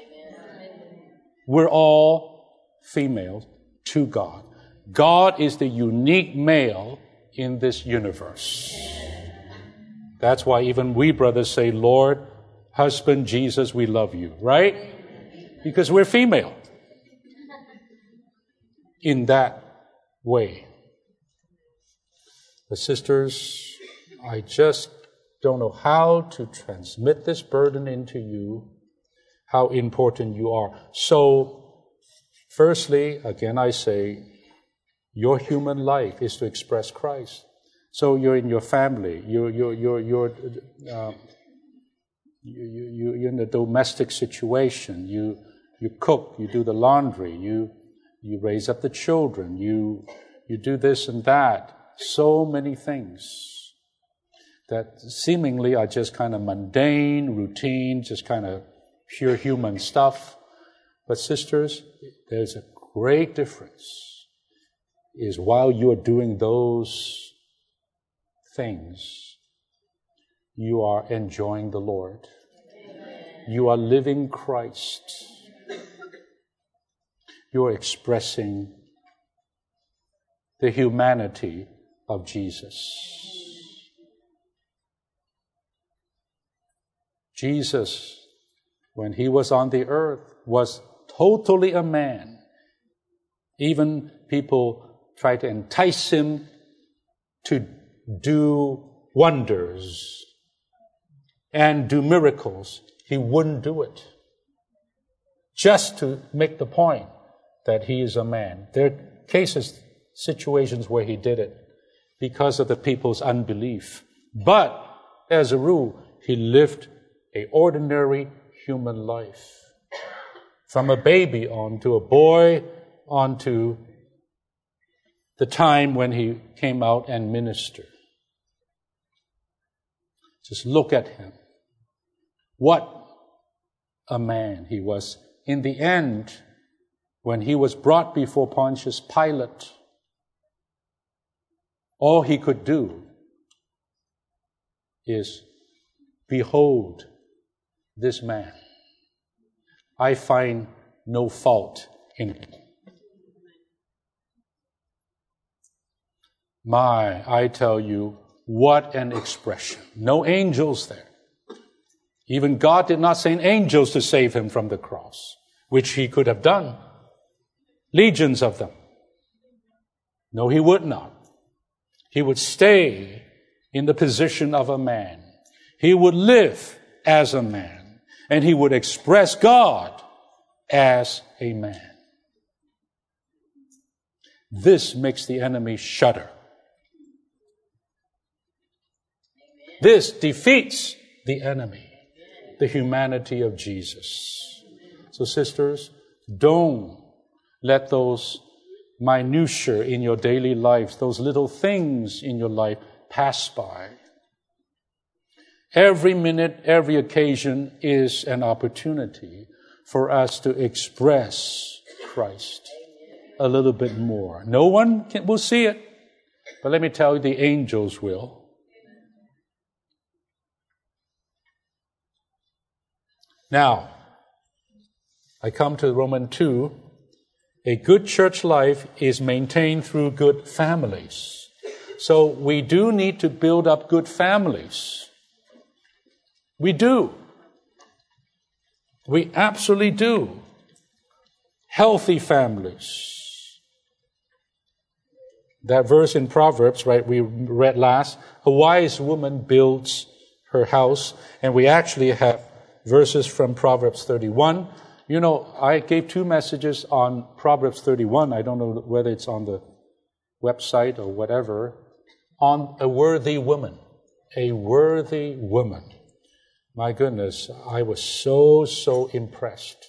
We're all female to God. God is the unique male in this universe. That's why even we brothers say, Lord, husband Jesus, we love you, right? Because we're female. In that way. But sisters, I just don't know how to transmit this burden into you, how important you are. So, firstly, again I say, your human life is to express Christ. So you're in your family, you're, you're, you're, you're, uh, you, you, you're in a domestic situation, you, you cook, you do the laundry, you, you raise up the children, you, you do this and that. So many things that seemingly are just kind of mundane, routine, just kind of pure human stuff. But sisters, there's a great difference is while you're doing those things, you are enjoying the Lord. You are living Christ. You're expressing the humanity of Jesus. Jesus, when he was on the earth, was totally a man. Even people tried to entice him to do wonders and do miracles, he wouldn't do it. Just to make the point that he is a man. There are cases, situations where he did it because of the people's unbelief. But as a rule, he lived a ordinary human life. From a baby on to a boy on to the time when he came out and ministered. Just look at him. What a man he was. In the end, when he was brought before Pontius Pilate, all he could do is behold this man. I find no fault in him. My, I tell you, what an expression. No angels there. Even God did not send angels to save him from the cross, which he could have done. Legions of them. No, he would not. He would stay in the position of a man. He would live as a man. And he would express God as a man. This makes the enemy shudder. This defeats the enemy, the humanity of Jesus. So, sisters, don't let those minutiae in your daily life, those little things in your life, pass by. Every minute, every occasion is an opportunity for us to express Christ a little bit more. No one can, will see it, but let me tell you, the angels will. Now, I come to Roman 2. A good church life is maintained through good families. So we do need to build up good families. We do. We absolutely do. Healthy families. That verse in Proverbs, right, we read last, a wise woman builds her house, and we actually have verses from Proverbs 31. You know, I gave two messages on Proverbs 31. I don't know whether it's on the website or whatever. On a worthy woman. A worthy woman. My goodness, I was so, so impressed.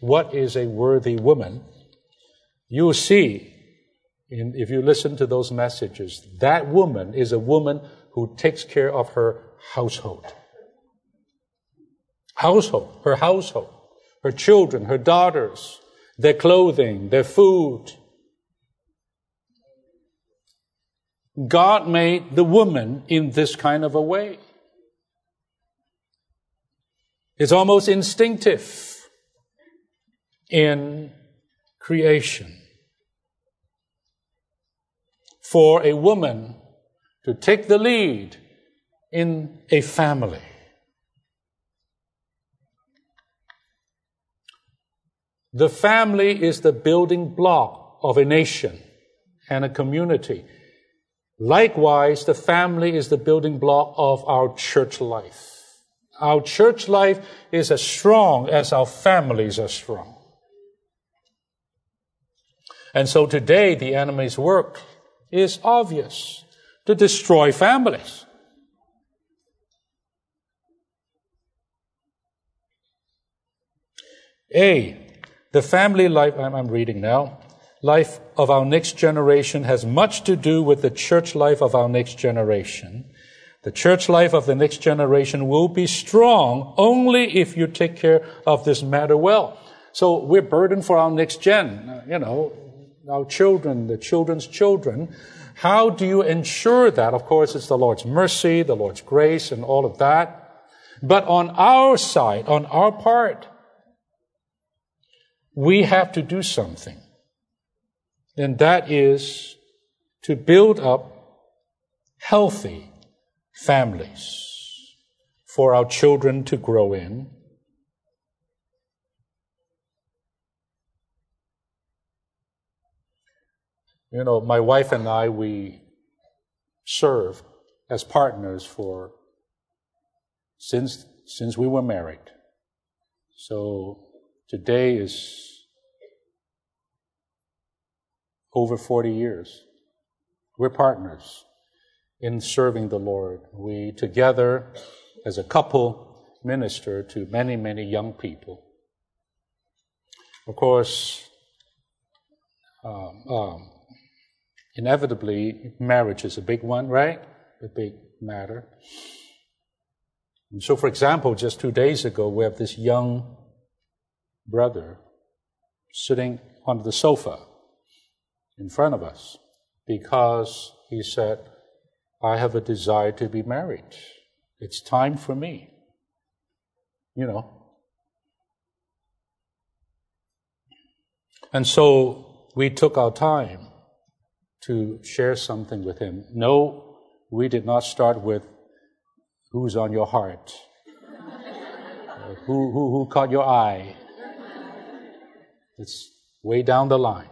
What is a worthy woman? You see, in, if you listen to those messages, that woman is a woman who takes care of her household household, her household. Her children, her daughters, their clothing, their food. God made the woman in this kind of a way. It's almost instinctive in creation for a woman to take the lead in a family. The family is the building block of a nation and a community. Likewise, the family is the building block of our church life. Our church life is as strong as our families are strong. And so today, the enemy's work is obvious to destroy families. A, the family life I'm reading now, life of our next generation has much to do with the church life of our next generation. The church life of the next generation will be strong only if you take care of this matter well. So we're burdened for our next gen, uh, you know, our children, the children's children. How do you ensure that? Of course, it's the Lord's mercy, the Lord's grace, and all of that. But on our side, on our part, we have to do something. And that is to build up healthy families for our children to grow in. You know, my wife and I, we serve as partners for since since we were married. So today is over 40 years. We're partners in serving the Lord. We together, as a couple, minister to many, many young people. Of course, um, um, inevitably, marriage is a big one, right? A big matter. And so, for example, just two days ago, we have this young brother sitting on the sofa in front of us because he said, I have a desire to be married. It's time for me. You know. And so we took our time to share something with him. No, we did not start with who's on your heart, who, who, who caught your eye. It's way down the line.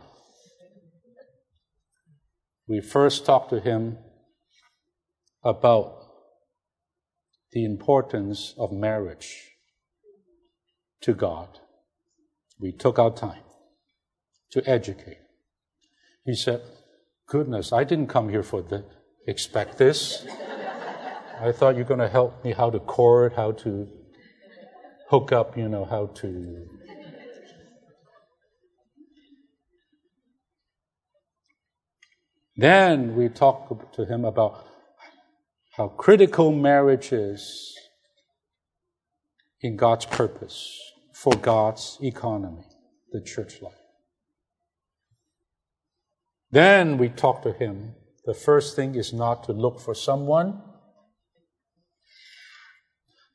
We first talked to him about the importance of marriage to God. We took our time to educate. He said, Goodness, I didn't come here for the expect this. I thought you're going to help me how to court, how to hook up, you know, how to. Then we talk to him about how critical marriage is in God's purpose for God's economy, the church life. Then we talk to him. The first thing is not to look for someone.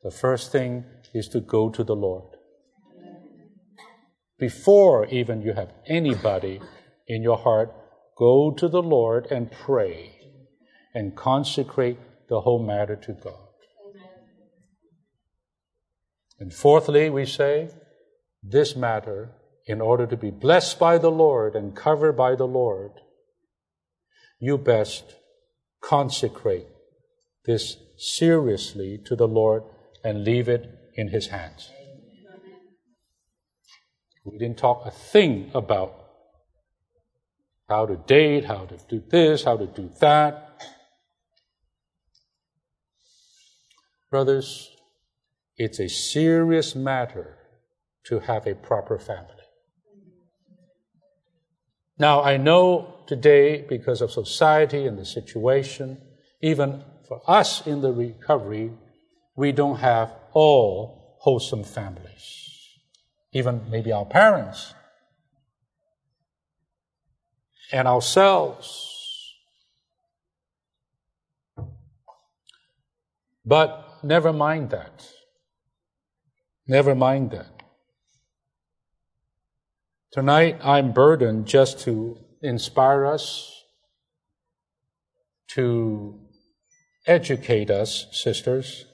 The first thing is to go to the Lord. Before even you have anybody in your heart, go to the Lord and pray and consecrate the whole matter to God. And fourthly, we say, this matter, in order to be blessed by the Lord and covered by the Lord, you best consecrate this seriously to the Lord and leave it in His hands. We didn't talk a thing about how to date, how to do this, how to do that. Brothers, it's a serious matter to have a proper family. Now, I know today, because of society and the situation, even for us in the recovery, we don't have all wholesome families. even maybe our parents, and ourselves. But never mind that. Never mind that. Tonight, I'm burdened just to inspire us, to educate us, sisters.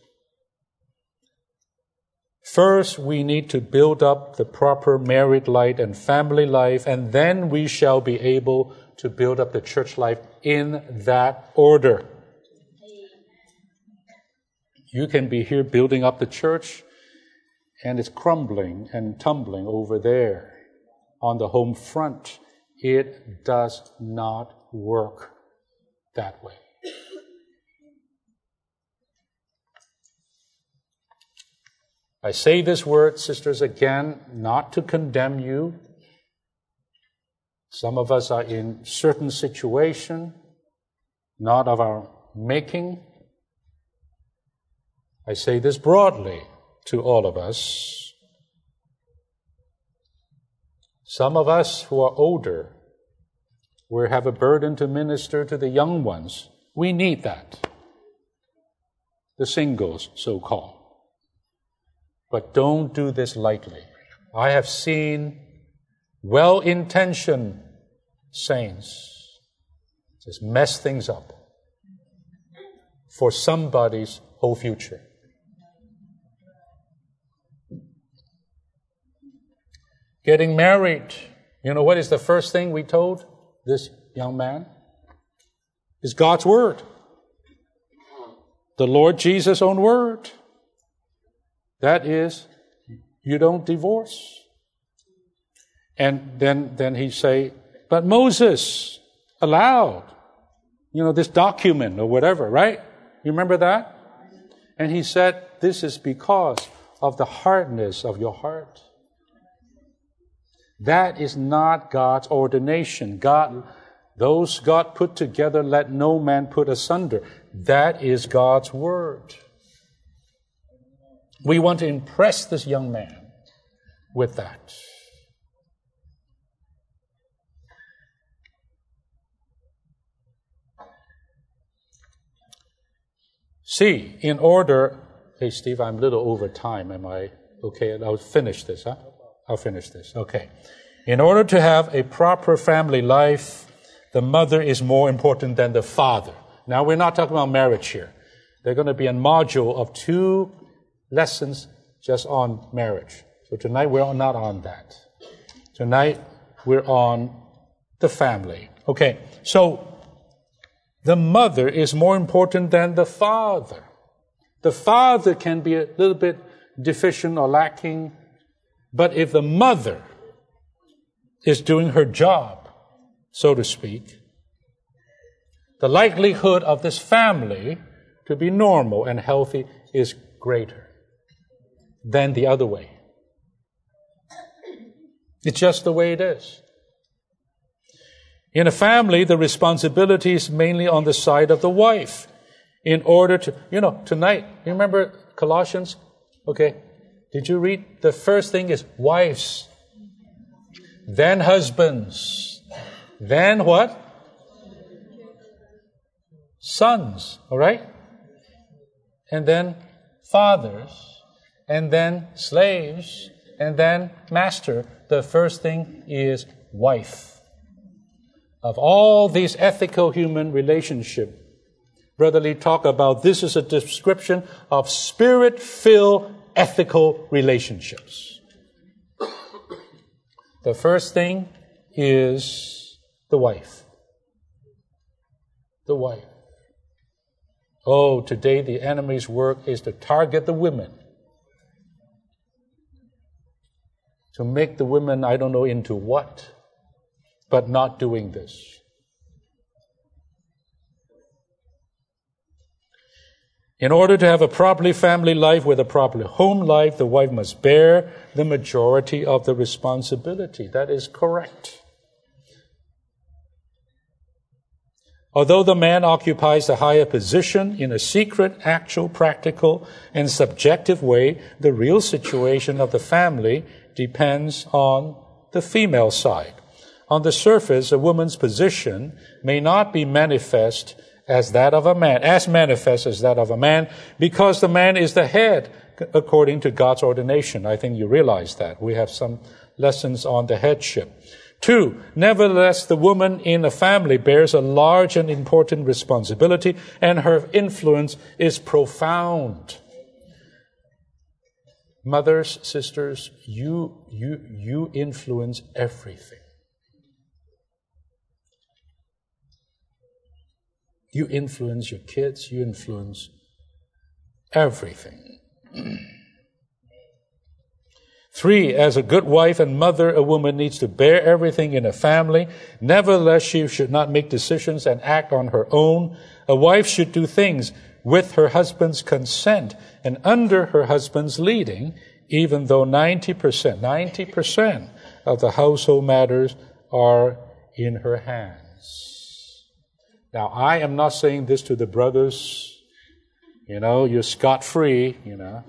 First, we need to build up the proper married life and family life, and then we shall be able to build up the church life in that order. You can be here building up the church, and it's crumbling and tumbling over there on the home front. It does not work that way. I say this word, sisters, again, not to condemn you. Some of us are in certain situation, not of our making. I say this broadly to all of us. Some of us who are older, we have a burden to minister to the young ones. We need that. The singles, so called. But don't do this lightly. I have seen well intentioned saints just mess things up for somebody's whole future. Getting married, you know what is the first thing we told this young man? Is God's Word. The Lord Jesus' own Word. That is, you don't divorce. And then, then he say, but Moses allowed, you know, this document or whatever, right? You remember that? And he said, this is because of the hardness of your heart. That is not God's ordination. God, those God put together, let no man put asunder. That is God's word. We want to impress this young man with that. See, in order, hey Steve, I'm a little over time. Am I okay? I'll finish this, huh? I'll finish this. Okay. In order to have a proper family life, the mother is more important than the father. Now, we're not talking about marriage here. There's going to be a module of two lessons just on marriage. So tonight we're not on that. Tonight we're on the family. Okay, so the mother is more important than the father. The father can be a little bit deficient or lacking, but if the mother is doing her job, so to speak, the likelihood of this family to be normal and healthy is greater than the other way. It's just the way it is. In a family, the responsibility is mainly on the side of the wife. In order to, you know, tonight, you remember Colossians? Okay. Did you read? The first thing is wives, then husbands, then what? Sons, all right? And then fathers, and then slaves, and then master. The first thing is wife. Of all these ethical human relationship, Brother Lee talk about this is a description of spirit-filled ethical relationships. The first thing is the wife. The wife. Oh, today the enemy's work is to target the women to make the women, I don't know into what, but not doing this. In order to have a properly family life with a properly home life, the wife must bear the majority of the responsibility. That is correct. Although the man occupies a higher position in a secret, actual, practical, and subjective way, the real situation of the family depends on the female side. On the surface, a woman's position may not be manifest as that of a man, as manifest as that of a man, because the man is the head according to God's ordination. I think you realize that. We have some lessons on the headship. Two, nevertheless, the woman in a family bears a large and important responsibility, and her influence is profound. Mothers, sisters, you, you, you influence everything. You influence your kids, you influence everything. Three, as a good wife and mother, a woman needs to bear everything in a family. Nevertheless, she should not make decisions and act on her own. A wife should do things with her husband's consent and under her husband's leading, even though 90%, 90% of the household matters are in her hands. Now, I am not saying this to the brothers, you know, you're scot free, you know.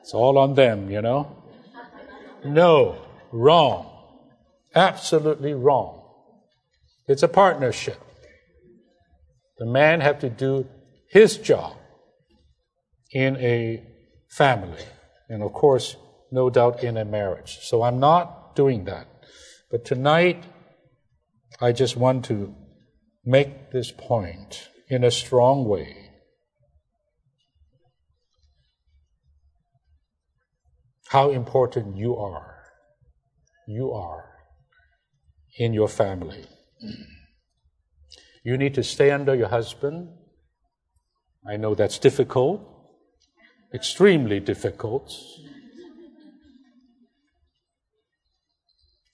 It's all on them, you know. No, wrong. Absolutely wrong. It's a partnership. The man have to do his job in a family, and of course, no doubt in a marriage. So I'm not doing that. But tonight, I just want to make this point in a strong way. how important you are. You are in your family. You need to stay under your husband. I know that's difficult, extremely difficult.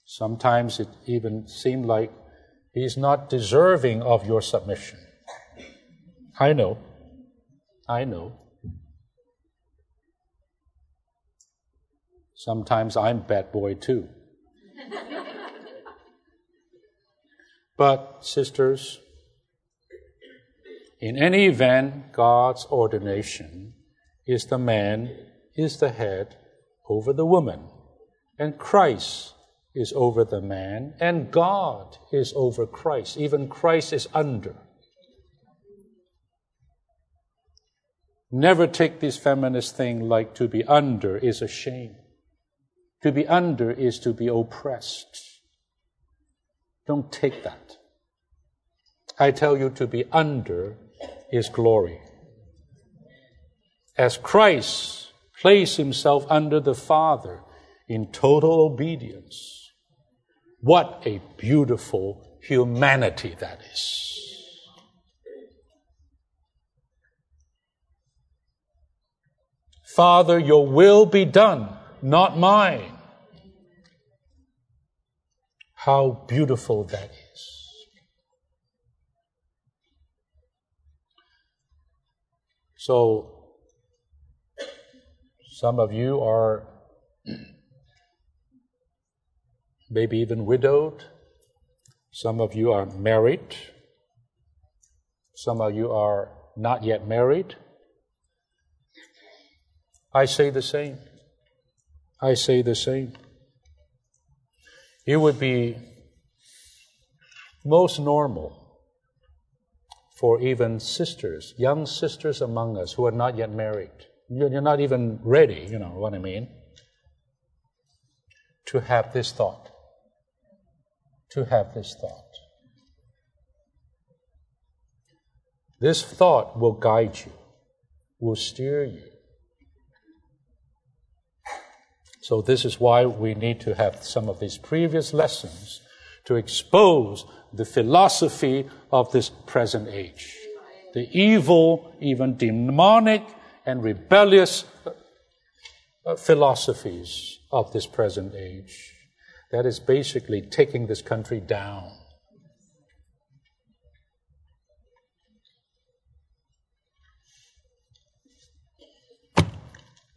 Sometimes it even seemed like he's not deserving of your submission. I know. I know. Sometimes I'm bad boy too. but, sisters, in any event, God's ordination is the man is the head over the woman, and Christ is over the man, and God is over Christ. Even Christ is under. Never take this feminist thing like to be under is a shame. To be under is to be oppressed. Don't take that. I tell you, to be under is glory. As Christ placed himself under the Father in total obedience, what a beautiful humanity that is. Father, your will be done not mine. How beautiful that is. So, some of you are maybe even widowed. Some of you are married. Some of you are not yet married. I say the same. I say the same. It would be most normal for even sisters, young sisters among us who are not yet married. You're not even ready, you know what I mean? To have this thought. To have this thought. This thought will guide you, will steer you. So, this is why we need to have some of these previous lessons to expose the philosophy of this present age. The evil, even demonic and rebellious uh, philosophies of this present age. That is basically taking this country down.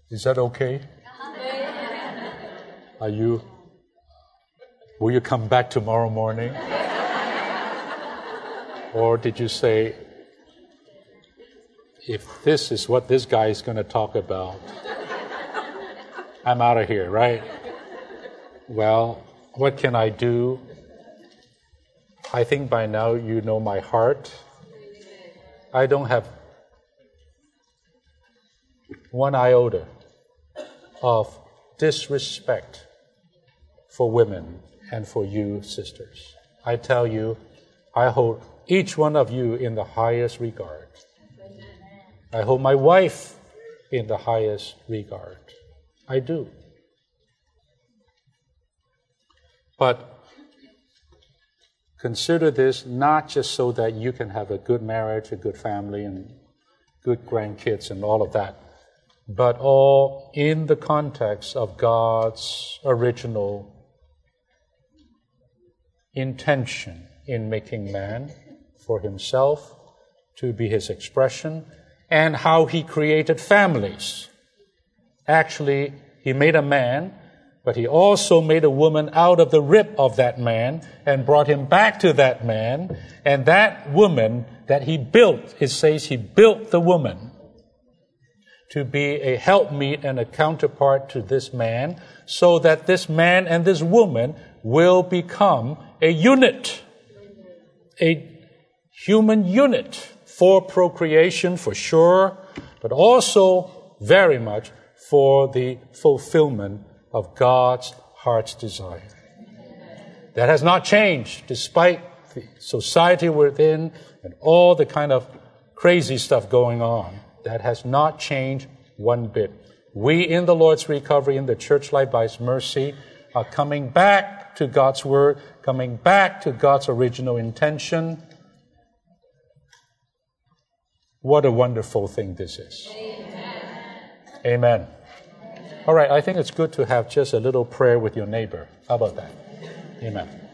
Is that okay? Are you, will you come back tomorrow morning? or did you say, if this is what this guy is going to talk about, I'm out of here, right? Well, what can I do? I think by now you know my heart. I don't have one iota of disrespect for women and for you, sisters. I tell you, I hold each one of you in the highest regard. I hold my wife in the highest regard. I do. But consider this not just so that you can have a good marriage, a good family, and good grandkids, and all of that, but all in the context of God's original intention in making man for himself to be his expression and how he created families. Actually, he made a man, but he also made a woman out of the rib of that man and brought him back to that man. And that woman that he built, it says he built the woman to be a helpmeet and a counterpart to this man so that this man and this woman will become a unit, a human unit for procreation for sure, but also very much for the fulfillment of God's heart's desire. That has not changed despite the society we're in and all the kind of crazy stuff going on. That has not changed one bit. We in the Lord's recovery, in the church life by His mercy, are coming back to God's Word, coming back to God's original intention. What a wonderful thing this is. Amen. Amen. All right, I think it's good to have just a little prayer with your neighbor. How about that? Amen.